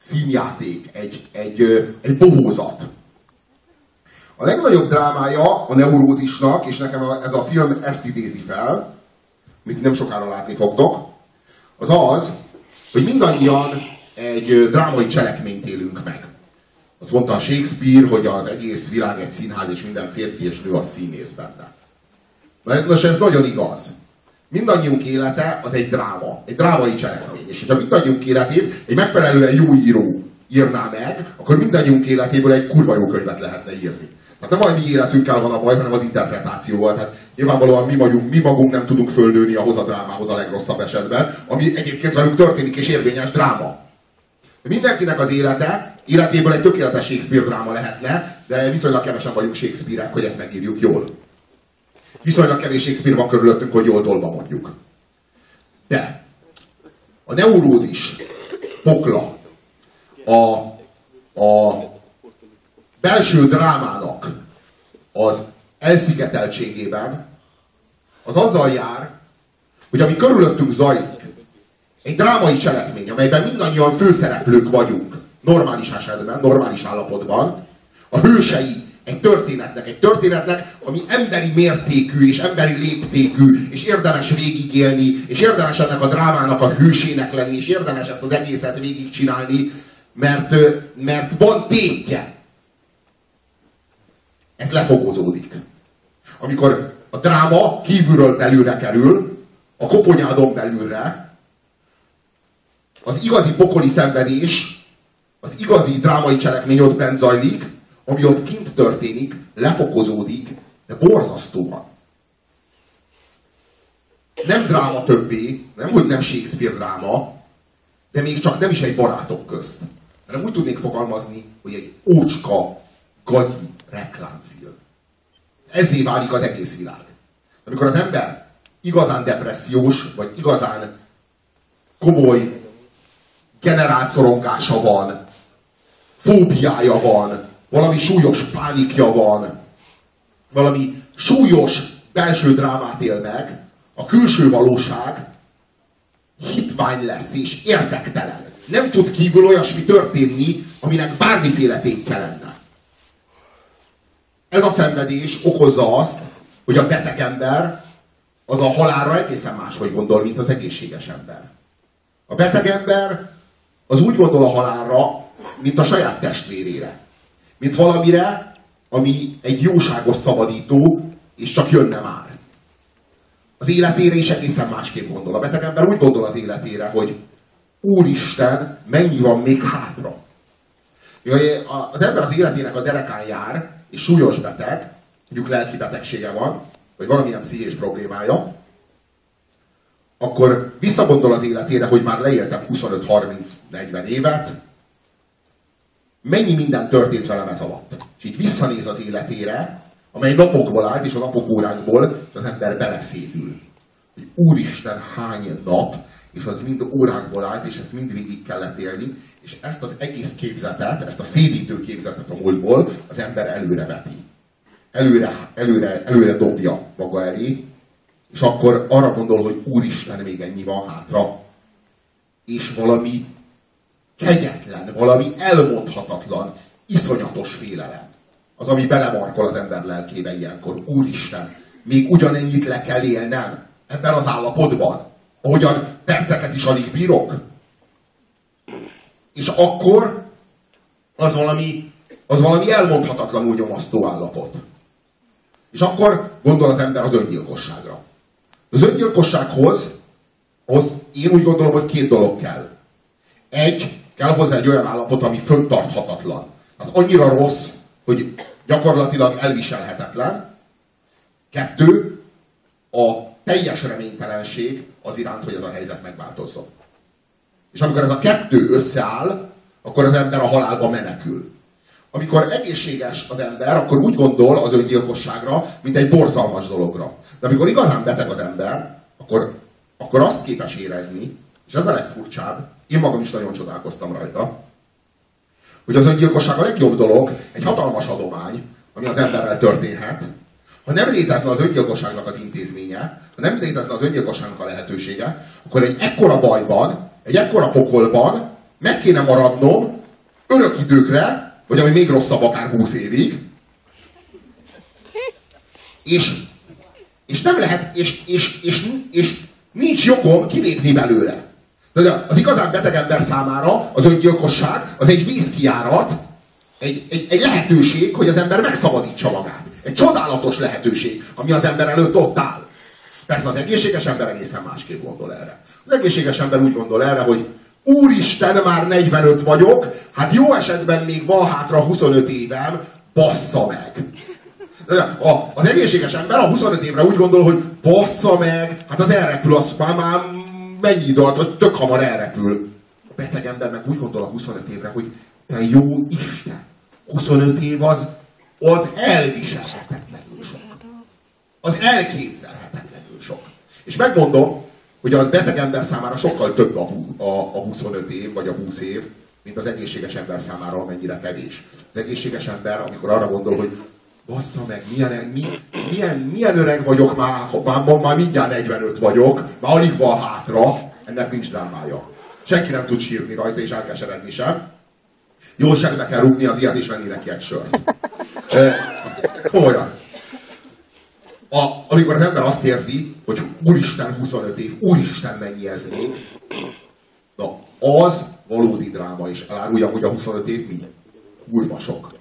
színjáték, egy, egy, egy bohózat. A legnagyobb drámája a neurózisnak, és nekem ez a film ezt idézi fel, amit nem sokára látni fogtok, az az, hogy mindannyian egy drámai cselekményt élünk meg. Azt mondta a Shakespeare, hogy az egész világ egy színház, és minden férfi és nő a színész benne. Nos, ez nagyon igaz. Mindannyiunk élete az egy dráma, egy drámai cselekmény. És ha mindannyiunk életét egy megfelelően jó író írná meg, akkor mindannyiunk életéből egy kurva jó könyvet lehetne írni. Tehát nem a mi életünkkel van a baj, hanem az interpretációval. Tehát nyilvánvalóan mi, vagyunk, mi magunk nem tudunk fölnőni ahhoz a drámához a legrosszabb esetben, ami egyébként velünk történik és érvényes dráma. Mindenkinek az élete, életéből egy tökéletes Shakespeare dráma lehetne, de viszonylag kevesen vagyunk Shakespeare-ek, hogy ezt megírjuk jól. Viszonylag kevés Shakespeare van körülöttünk, hogy jól tolba mondjuk. De a neurózis pokla a, a belső drámának az elszigeteltségében az azzal jár, hogy ami körülöttünk zajlik, egy drámai cselekmény, amelyben mindannyian főszereplők vagyunk, normális esetben, normális állapotban, a hősei egy történetnek, egy történetnek, ami emberi mértékű és emberi léptékű, és érdemes végigélni, és érdemes ennek a drámának a hősének lenni, és érdemes ezt az egészet végigcsinálni, mert, mert van tétje. Ez lefogozódik. Amikor a dráma kívülről belülre kerül, a koponyádon belülre, az igazi pokoli szenvedés, az igazi drámai cselekmény ott bent zajlik, ami ott kint történik, lefokozódik, de borzasztóan. Nem dráma többé, nem hogy nem Shakespeare dráma, de még csak nem is egy barátok közt. Hanem úgy tudnék fogalmazni, hogy egy ócska, gagyi reklámfilm. Ezé válik az egész világ. Amikor az ember igazán depressziós, vagy igazán komoly generálszorongása van, fóbiája van, valami súlyos pánikja van, valami súlyos belső drámát él meg, a külső valóság hitvány lesz és érdektelen. Nem tud kívül olyasmi történni, aminek bármiféle tétje lenne. Ez a szenvedés okozza azt, hogy a beteg ember az a halálra egészen máshogy gondol, mint az egészséges ember. A beteg ember az úgy gondol a halálra, mint a saját testvérére. Mint valamire, ami egy jóságos szabadító, és csak jönne már. Az életére is egészen másképp gondol. A beteg ember úgy gondol az életére, hogy Úristen, mennyi van még hátra. Az ember az életének a derekán jár, és súlyos beteg, mondjuk lelki betegsége van, vagy valamilyen pszichés problémája, akkor visszagondol az életére, hogy már leéltem 25-30-40 évet, mennyi minden történt velem ez alatt. És így visszanéz az életére, amely napokból állt, és a napok órákból az ember beleszédül. Hogy úristen, hány nap, és az mind órákból állt, és ezt mind végig kellett élni, és ezt az egész képzetet, ezt a szédítő képzetet a múltból az ember előre veti. Előre, előre, előre dobja maga elé, és akkor arra gondol, hogy Úristen, még ennyi van hátra. És valami kegyetlen, valami elmondhatatlan, iszonyatos félelem. Az, ami belemarkol az ember lelkébe ilyenkor. Úristen, még ugyanennyit le kell élnem ebben az állapotban, ahogyan perceket is alig bírok. És akkor az valami, az valami elmondhatatlanul nyomasztó állapot. És akkor gondol az ember az öngyilkosságra. Az öngyilkossághoz az én úgy gondolom, hogy két dolog kell. Egy, kell hozzá egy olyan állapot, ami föntarthatatlan. Az annyira rossz, hogy gyakorlatilag elviselhetetlen. Kettő, a teljes reménytelenség az iránt, hogy ez a helyzet megváltozzon. És amikor ez a kettő összeáll, akkor az ember a halálba menekül. Amikor egészséges az ember, akkor úgy gondol az öngyilkosságra, mint egy borzalmas dologra. De amikor igazán beteg az ember, akkor, akkor azt képes érezni, és ez a legfurcsább, én magam is nagyon csodálkoztam rajta, hogy az öngyilkosság a legjobb dolog, egy hatalmas adomány, ami az emberrel történhet, ha nem létezne az öngyilkosságnak az intézménye, ha nem létezne az öngyilkosságnak a lehetősége, akkor egy ekkora bajban, egy ekkora pokolban meg kéne maradnom örök időkre, vagy ami még rosszabb, akár 20 évig, és, és nem lehet, és, és, és, és nincs jogom kilépni belőle. De az igazán beteg ember számára az öngyilkosság az egy vízkiárat, egy, egy, egy lehetőség, hogy az ember megszabadítsa magát. Egy csodálatos lehetőség, ami az ember előtt ott áll. Persze az egészséges ember egészen másképp gondol erre. Az egészséges ember úgy gondol erre, hogy Úristen, már 45 vagyok, hát jó esetben még van hátra 25 évem, bassza meg. A, az egészséges ember a 25 évre úgy gondol, hogy bassza meg, hát az elrepül, az már, már mennyi idő alatt, az tök hamar elrepül. A beteg ember meg úgy gondol a 25 évre, hogy te jó Isten, 25 év az, az elviselhetetlenül sok. az elképzelhetetlenül sok. És megmondom, hogy a beteg ember számára sokkal több a, a, a 25 év, vagy a 20 év, mint az egészséges ember számára, amennyire kevés. Az egészséges ember, amikor arra gondol, hogy bassza meg, milyen, mi, milyen, milyen öreg vagyok már, már, már mindjárt 45 vagyok, már alig van hátra, ennek nincs drámája. Senki nem tud sírni rajta, és elkeseredni sem. Jó segbe kell rúgni az ilyet, és venni neki egy sört. E, komolyan. A, amikor az ember azt érzi, hogy úristen 25 év, úristen mennyi ez még, na az valódi dráma, és elárulja, hogy a 25 év mi? Kurva sok.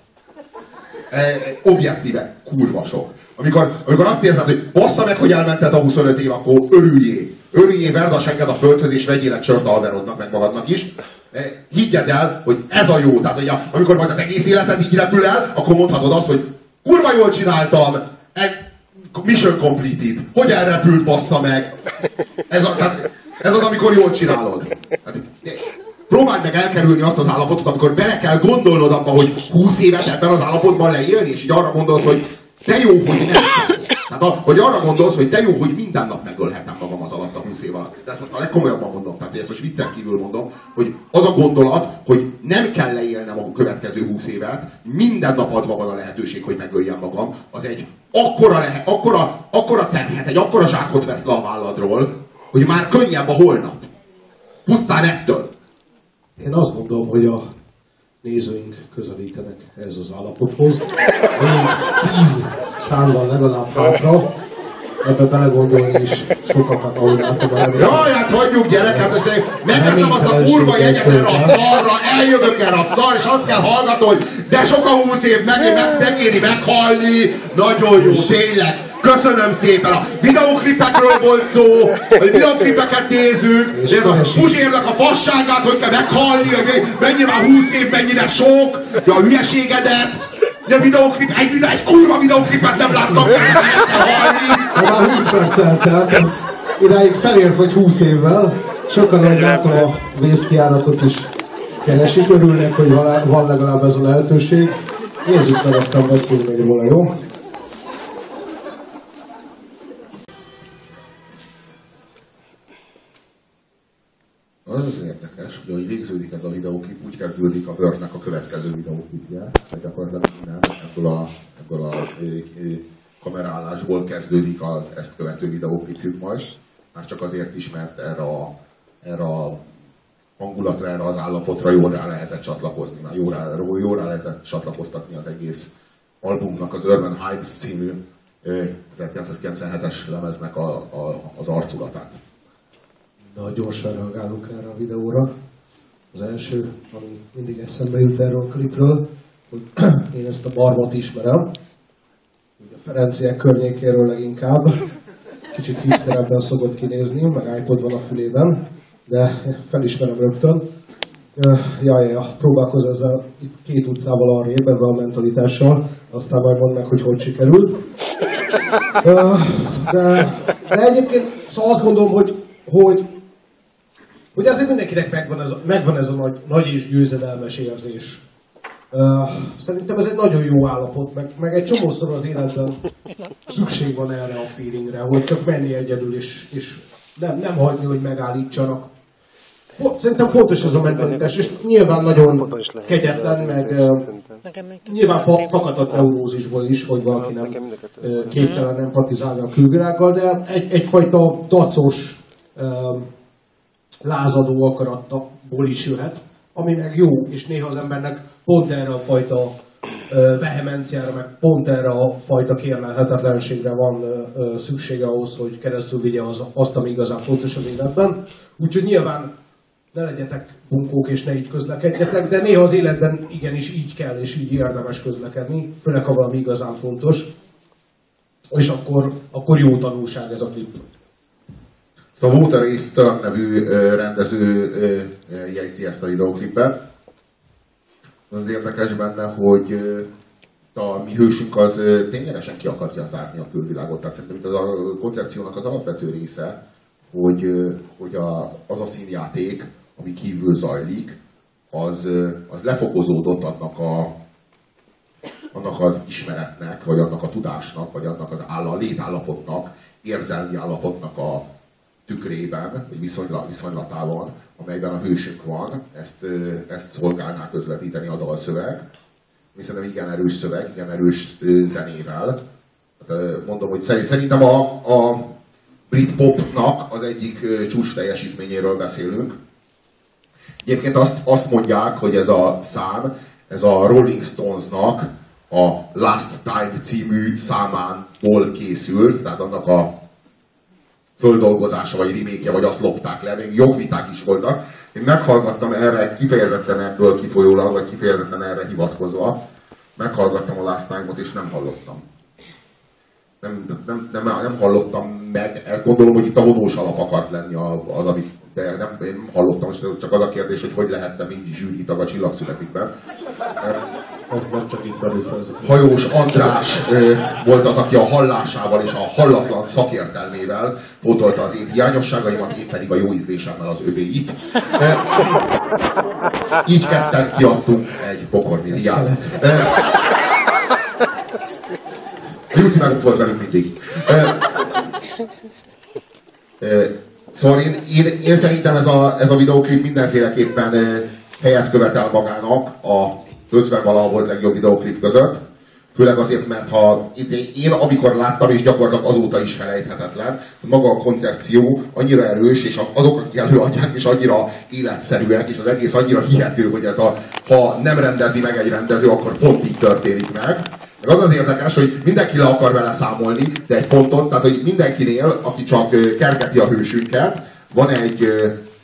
E, objektíve, kurva sok. Amikor, amikor azt érzed, hogy bassza meg, hogy elment ez a 25 év, akkor örüljél. Örüljél, verd a segged a földhöz, és vegyél egy sört Alderodnak, meg magadnak is. E, higgyed el, hogy ez a jó. Tehát, hogy a, amikor majd az egész életed így repül el, akkor mondhatod azt, hogy kurva jól csináltam, egy mission completed. Hogy elrepült, bassza meg. Ez, a, tehát, ez az, amikor jól csinálod. Tehát, próbáld meg elkerülni azt az állapotot, amikor bele kell gondolnod abba, hogy 20 évet ebben az állapotban leélni, és így arra gondolsz, hogy te jó, hogy nem. Tehát, a, hogy arra gondolsz, hogy te jó, hogy minden nap megölhetem magam az alatt a 20 év alatt. De ezt most a legkomolyabban mondom, tehát ezt most viccen kívül mondom, hogy az a gondolat, hogy nem kell leélnem a következő 20 évet, minden nap adva van a lehetőség, hogy megöljem magam, az egy akkora, lehet, akkora, akkora terhet, egy akkora zsákot vesz le a válladról, hogy már könnyebb a holnap. Pusztán ettől. Én azt gondolom, hogy a nézőink közelítenek ez az állapothoz. Még tíz szállal legalább hátra, ebbe belegondolni is sokakat, ahogy látom a Jaj, hát hagyjuk gyereket, és megveszem azt a kurva jegyet erre a szarra, eljövök erre a szar, és azt kell hallgatni, hogy de sok a húsz év, meg, meg, megéri meghalni, nagyon jó, tényleg. Köszönöm szépen! A videoklipekről volt szó, hogy videoklipeket nézünk, de a Puzsérnak a fasságát, hogy kell meghalni, hogy mennyire már 20 év, mennyire sok, de a hülyeségedet, de videoklip, egy, videó, egy kurva videoklipet nem láttam, halni. Már 20 perc eltelt, ez idáig felért vagy 20 évvel. Sokan, ahogy látom a vészkiáratot is keresik, örülnek, hogy van legalább ez a lehetőség. Nézzük meg, aztán beszéljünk még róla, jó? Hogy ahogy végződik ez a videóklip, úgy kezdődik a Wordnek a következő videóklipje, hogy gyakorlatilag nem ebből a, ebből a kamerálásból kezdődik az ezt követő videóklipjük majd. Már csak azért is, mert erre a, erre a hangulatra, erre az állapotra jól rá lehetett csatlakozni, már jól rá, jól rá lehetett csatlakoztatni az egész albumnak, az Urban Hype című 1997-es lemeznek a, a, az arculatát de gyorsan reagálunk erre a videóra. Az első, ami mindig eszembe jut erről a klipről, hogy én ezt a barbot ismerem, a Ferenciek környékéről leginkább. Kicsit hipsterebben szokott kinézni, meg iPod van a fülében, de felismerem rögtön. Jaj, ja, próbálkoz ezzel itt két utcával arrébb, ebben a mentalitással, aztán majd mondd meg, hogy hogy sikerült. De, de egyébként szóval azt gondolom, hogy, hogy hogy azért mindenkinek megvan ez a, megvan ez a nagy, nagy és győzedelmes érzés. Uh, szerintem ez egy nagyon jó állapot, meg, meg egy csomószor az életben szükség van erre a feelingre, hogy csak menni egyedül, és, és nem, nem hagyni, hogy megállítsanak. Szerintem fontos ez a mentalitás, és nyilván nagyon kegyetlen, meg nyilván fa, fakad a neurózisból is, hogy valaki nem képtelen empatizálni a külvilággal, de egy, egyfajta dacos lázadó akaratból is jöhet, ami meg jó, és néha az embernek pont erre a fajta vehemenciára, meg pont erre a fajta kérlelhetetlenségre van szüksége ahhoz, hogy keresztül vigye az, azt, ami igazán fontos az életben. Úgyhogy nyilván ne legyetek bunkók és ne így közlekedjetek, de néha az életben igenis így kell és így érdemes közlekedni, főleg ha valami igazán fontos, és akkor, akkor jó tanulság ez a klip. Szóval a Water Stern nevű rendező jegyzi ezt a videóklipet. Az az érdekes benne, hogy a mi hősünk az ténylegesen ki akarja zárni a külvilágot. Tehát szerintem ez a koncepciónak az alapvető része, hogy, hogy a, az a színjáték, ami kívül zajlik, az, az lefokozódott annak a, annak az ismeretnek, vagy annak a tudásnak, vagy annak az áll, a létállapotnak, érzelmi állapotnak a tükrében, vagy viszonyla, viszonylatában, amelyben a hősünk van, ezt, ezt szolgálná közvetíteni a dalszöveg. Mi szerintem igen erős szöveg, igen erős zenével. Hát, mondom, hogy szerintem a, a brit popnak az egyik csúcs teljesítményéről beszélünk. Egyébként azt, azt mondják, hogy ez a szám, ez a Rolling Stonesnak a Last Time című számánból készült, tehát annak a földolgozása, vagy rimékje, vagy azt lopták le, még jogviták is voltak. Én meghallgattam erre kifejezetten ebből kifolyólag, vagy kifejezetten erre hivatkozva, meghallgattam a Last Time-ot, és nem hallottam. Nem, nem, nem, nem hallottam meg, ezt gondolom, hogy itt a vonós alap akart lenni az, amit de nem, én nem hallottam, csak az a kérdés, hogy hogy lehette mindig zsűri tag a csillagszületikben. Ez nem csak itt belül Hajós András ö, volt az, aki a hallásával és a hallatlan szakértelmével pótolta az én hiányosságaimat, én pedig a jó ízlésemmel az övéit. E, így ketten kiadtunk egy pokorni diát. E, Júci meg ott volt velünk mindig. E, e, Szóval én, én, én szerintem ez a, ez a videóklip mindenféleképpen helyet követel magának a 50 valaha volt legjobb videóklip között. Főleg azért, mert ha én amikor láttam, és gyakorlatilag azóta is felejthetetlen, maga a koncepció annyira erős, és azok, akik előadják, és annyira életszerűek, és az egész annyira hihető, hogy ez a, ha nem rendezi meg egy rendező, akkor pont így történik meg. Meg az az érdekes, hogy mindenki le akar vele számolni, de egy ponton, tehát hogy mindenkinél, aki csak kergeti a hősünket, van egy,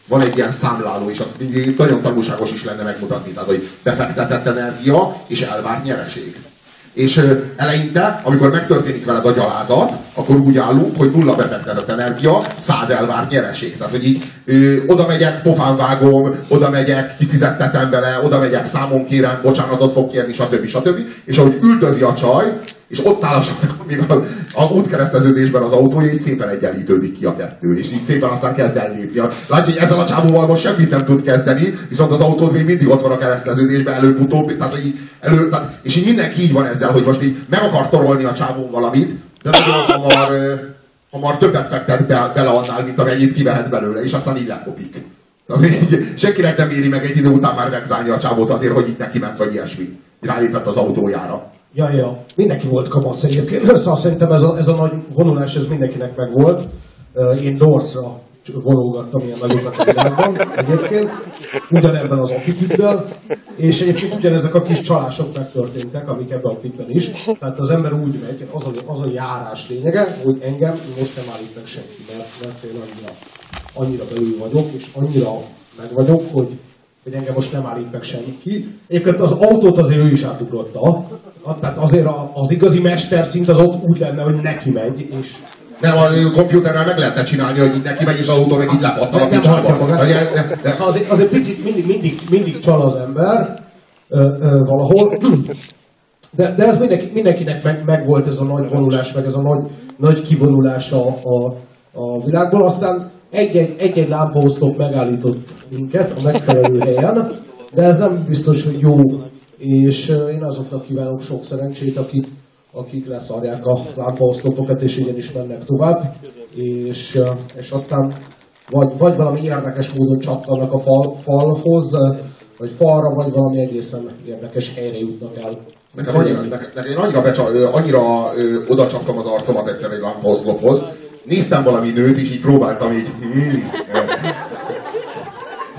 van egy ilyen számláló, és azt mindig nagyon tanulságos is lenne megmutatni, tehát hogy befektetett energia és elvárt nyereség. És eleinte, amikor megtörténik veled a gyalázat, akkor úgy állunk, hogy nulla befektetett energia, száz elvárt nyereség. Tehát, hogy így ö, oda megyek, pofán vágom, oda megyek, kifizettetem bele, oda megyek, számon kérem, bocsánatot fog kérni, stb. stb. És ahogy üldözi a csaj, és ott áll a még a, a útkereszteződésben az autója, így szépen egyenlítődik ki a kettő, és így szépen aztán kezd ellépni. Látja, hogy ezzel a csávóval most semmit nem tud kezdeni, viszont az autód még mindig ott van a kereszteződésben, előbb-utóbb, tehát, így, elő, tehát, és így mindenki így van ezzel, hogy most így meg akar torolni a csávón valamit, de nagyon hamar, hamar többet fektet be, bele annál, mint amennyit kivehet belőle, és aztán így lekopik. Tehát így, senkinek nem éri meg egy idő után már megzálni a csávót azért, hogy itt neki ment, vagy ilyesmi. Rálépett az autójára. Ja, ja. Mindenki volt kamasz egyébként. Szóval szerintem ez a, ez a nagy vonulás, ez mindenkinek megvolt. Én Dorsra vonulgattam ilyen nagyokat a világban egyébként, ugyanebben az attitűddel, és egyébként ugyanezek a kis csalások megtörténtek, amik ebben a klipben is. Tehát az ember úgy megy, az a, az a járás lényege, hogy engem most nem állít meg senki, mert, mert én annyira, annyira belül vagyok, és annyira meg vagyok, hogy hogy engem most nem állít meg senki. Egyébként az autót azért ő is átugrotta. Tehát azért az igazi mester szint az ott úgy lenne, hogy neki megy, és nem, a kompjúterrel meg lehetne csinálni, hogy így neki megy, és az autó meg így lepattan a picsába. Szóval azért, azért picit mindig, mindig, mindig csal az ember ö, ö, valahol. De, de ez mindenki, mindenkinek meg, meg, volt ez a nagy vonulás, meg ez a nagy, nagy kivonulás a, a, a világból. Aztán egy-egy, egy-egy lámpaoszlop megállított minket a megfelelő helyen, de ez nem biztos, hogy jó. És én azoknak kívánok sok szerencsét, akik, akik leszarják a lámpaoszlopokat, és igenis mennek tovább. És, és aztán vagy, vagy valami érdekes módon csatlanak a fal, falhoz, vagy falra, vagy valami egészen érdekes helyre jutnak el. Nekem annyira, nekem, nekem annyira, becsa, annyira oda csaptam az arcomat egyszer egy lámpaoszlophoz, néztem valami nőt, és így próbáltam így... Hmm,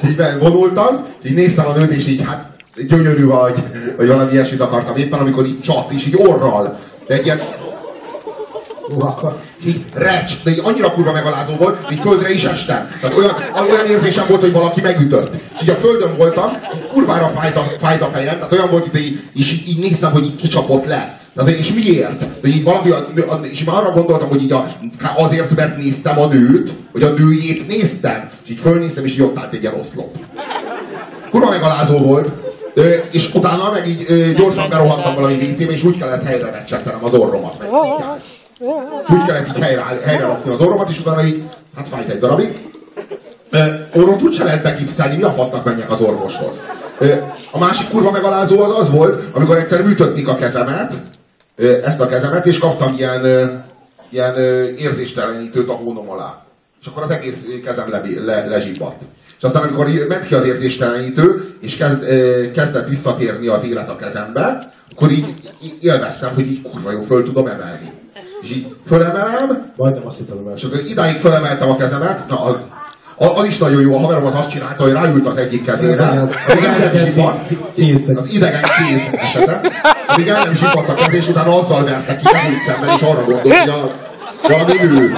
és így vonultam, és így néztem a nőt, és így hát gyönyörű vagy, vagy valami ilyesmit akartam éppen, amikor így csat, és így orral. De egy ilyen és így recs, de így annyira kurva megalázó volt, hogy földre is estem. Tehát olyan, olyan érzésem volt, hogy valaki megütött. És így a földön voltam, így kurvára fájt a, fájt a fejem, tehát olyan volt, hogy így, és így, így néztem, hogy így kicsapott le. De és miért? Hogy így valami, és már arra gondoltam, hogy így a, azért, mert néztem a nőt, hogy a nőjét néztem, és így fölnéztem, és így ott állt egy ilyen. Kurva megalázó volt, és utána meg így gyorsan berohantam valami WC-be, és úgy kellett helyre recsettenem az orromat. Meg, úgy kellett így helyre, helyre rakni az orromat, és utána így, hát fájt egy darabig. Orrot úgy se lehet bekipszelni, mi a fasznak menjek az orvoshoz. A másik kurva megalázó az az volt, amikor egyszer műtötték a kezemet, ezt a kezemet, és kaptam ilyen, ilyen érzéstelenítőt a hónom alá. És akkor az egész kezem le, le, lezsibbadt. És aztán amikor ment ki az érzéstelenítő, és kezd, kezdett visszatérni az élet a kezembe, akkor így élveztem, hogy így kurva jó föl tudom emelni. És így fölemelem, Majdnem azt hittem, és akkor idáig fölemeltem a kezemet, na, a, az is nagyon jó, a haverom az azt csinálta, hogy ráült az egyik kezére, amíg el nem zsipadt, az idegen kéz esete, amíg el nem zsipadt a kezés, utána azzal verte ki, nem úgy szemben, és arra gondolt, hogy a valami ő.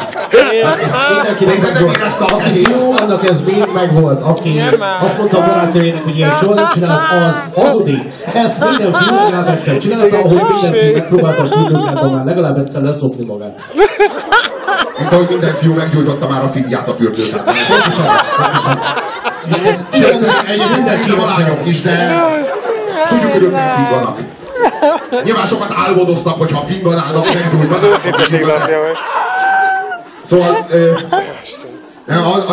Mindenkinek megvolt. Aki jó, annak ez még megvolt. Aki azt mondta a barátainak, hogy ilyen soha nem csinált, az hazudik. Ezt minden film legalább egyszer csinálta, ahogy minden film megpróbálta a filmmunkában már legalább egyszer leszopni magát. Mint ahogy minden fiú meggyújtotta már a figyát a fürdőben. Pontosan, pontosan. Egyébként szerintem a lányok is, de tudjuk, hogy ők nem figganak. Nyilván sokat álmodoztak, hogyha finganának, meggyújtanak. Az őszinteség napja most. Szóval, nem, az,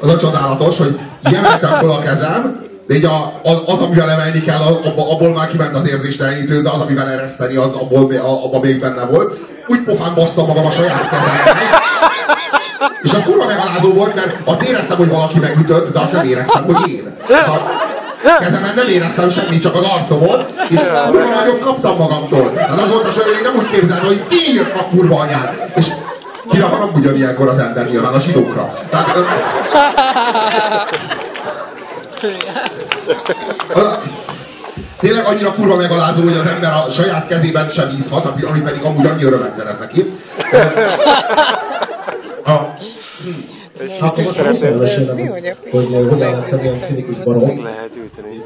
az a csodálatos, hogy emeltem fel a kezem, de így a, az, az, amivel emelni kell, abba, abból már kiment az érzéstelenítő, de az, amivel ereszteni, az abból, abban még benne volt. Úgy pofán basztam magam a saját kezemmel. És az kurva megalázó volt, mert azt éreztem, hogy valaki megütött, de azt nem éreztem, hogy én. A kezemen nem éreztem semmit, csak az arcomon, és kurva nagyot kaptam magamtól. Hát az volt a hogy én nem úgy képzelem, hogy ti a kurva anyát. És Kire haragudjon ugyanilyenkor az ember nyilván a zsidókra. Tehát, Tényleg annyira kurva megalázó, hogy az ember a saját kezében sem bízhat, ami pedig amúgy annyi örömet szerez neki. A, Hát most szeretném mesélnem, hogy hogyan lettem ilyen cinikus barom. Lehet ülteni.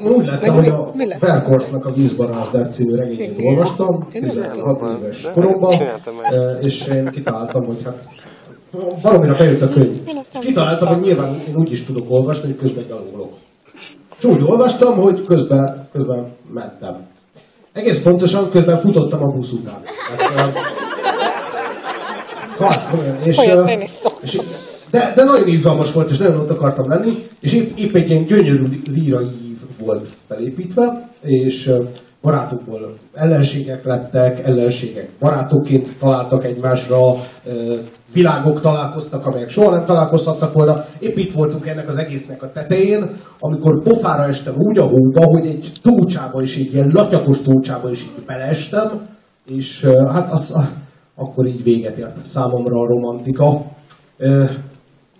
Én úgy lettem, hogy a Verkorsznak a Vízbarázdát című regényét olvastam, 16 éves koromban, és én kitaláltam, hogy hát baromira bejött a könyv. Kitaláltam, hogy nyilván én úgy is tudok olvasni, hogy közben gyalogolok. És úgy olvastam, hogy közben, közben mentem. Egész pontosan közben futottam a busz után. Hát, Hát. És, és, de, de nagyon izgalmas volt, és nagyon ott akartam lenni, és épp, épp egy ilyen gyönyörű lírai volt felépítve, és barátokból ellenségek lettek, ellenségek barátokként találtak egymásra, világok találkoztak, amelyek soha nem találkozhattak volna. Épp itt voltunk ennek az egésznek a tetején, amikor pofára estem úgy a hóba, hogy egy tócsába is, egy ilyen latyakos tócsába is így beleestem, és hát az, akkor így véget ért számomra a romantika.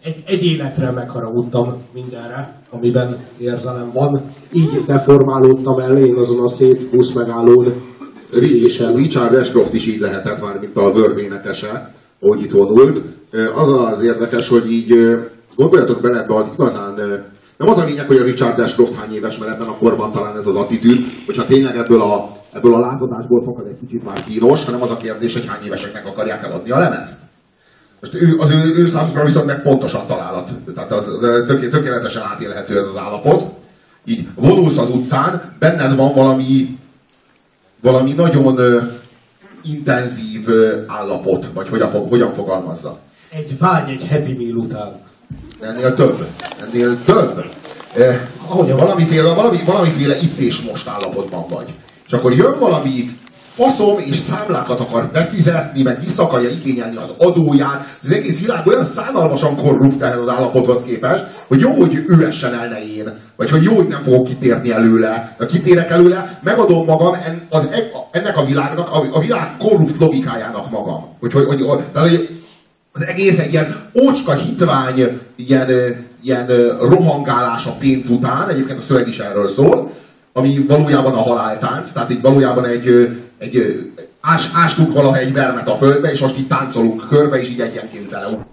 Egy, egy életre megharagudtam mindenre, amiben érzelem van. Így deformálódtam el én azon a szép busz megállón. Richard Ashcroft is így lehetett már, mint a vörvénetese, ahogy itt vonult. Az az érdekes, hogy így gondoljatok bele ebbe az igazán nem az a lényeg, hogy a Richard Ashcroft hány éves, mert ebben a korban talán ez az attitűd, hogyha tényleg ebből a ebből a lázadásból fakad egy kicsit már kínos, hanem az a kérdés, hogy hány éveseknek akarják eladni a lemezt. Most ő, az ő, ő számukra viszont meg pontosan találat. Tehát az, az tök, tökéletesen átélhető ez az állapot. Így vonulsz az utcán, benned van valami, valami nagyon ö, intenzív ö, állapot, vagy hogyan, hogyan fogalmazza. Egy vágy egy happy meal után. Ennél több. Ennél több. Eh, ahogy valamiféle, valami, valamiféle itt és most állapotban vagy. És akkor jön valami faszom és számlákat akar befizetni, meg vissza akarja igényelni az adóját. Az egész világ olyan szánalmasan korrupt ehhez az állapothoz képest, hogy jó, hogy ő essen el ne én. Vagy hogy jó, hogy nem fogok kitérni előle. Ha kitérek előle, megadom magam az, e- ennek a világnak, a világ korrupt logikájának magam. Hogy, hogy, hogy, hogy az egész egy ilyen ócska hitvány, ilyen, ilyen rohangálás a pénz után, egyébként a szöveg is erről szól, ami valójában a haláltánc, tehát így valójában egy, egy ás, ástunk valaha egy vermet a földbe, és most itt táncolunk körbe, és így egyenként vele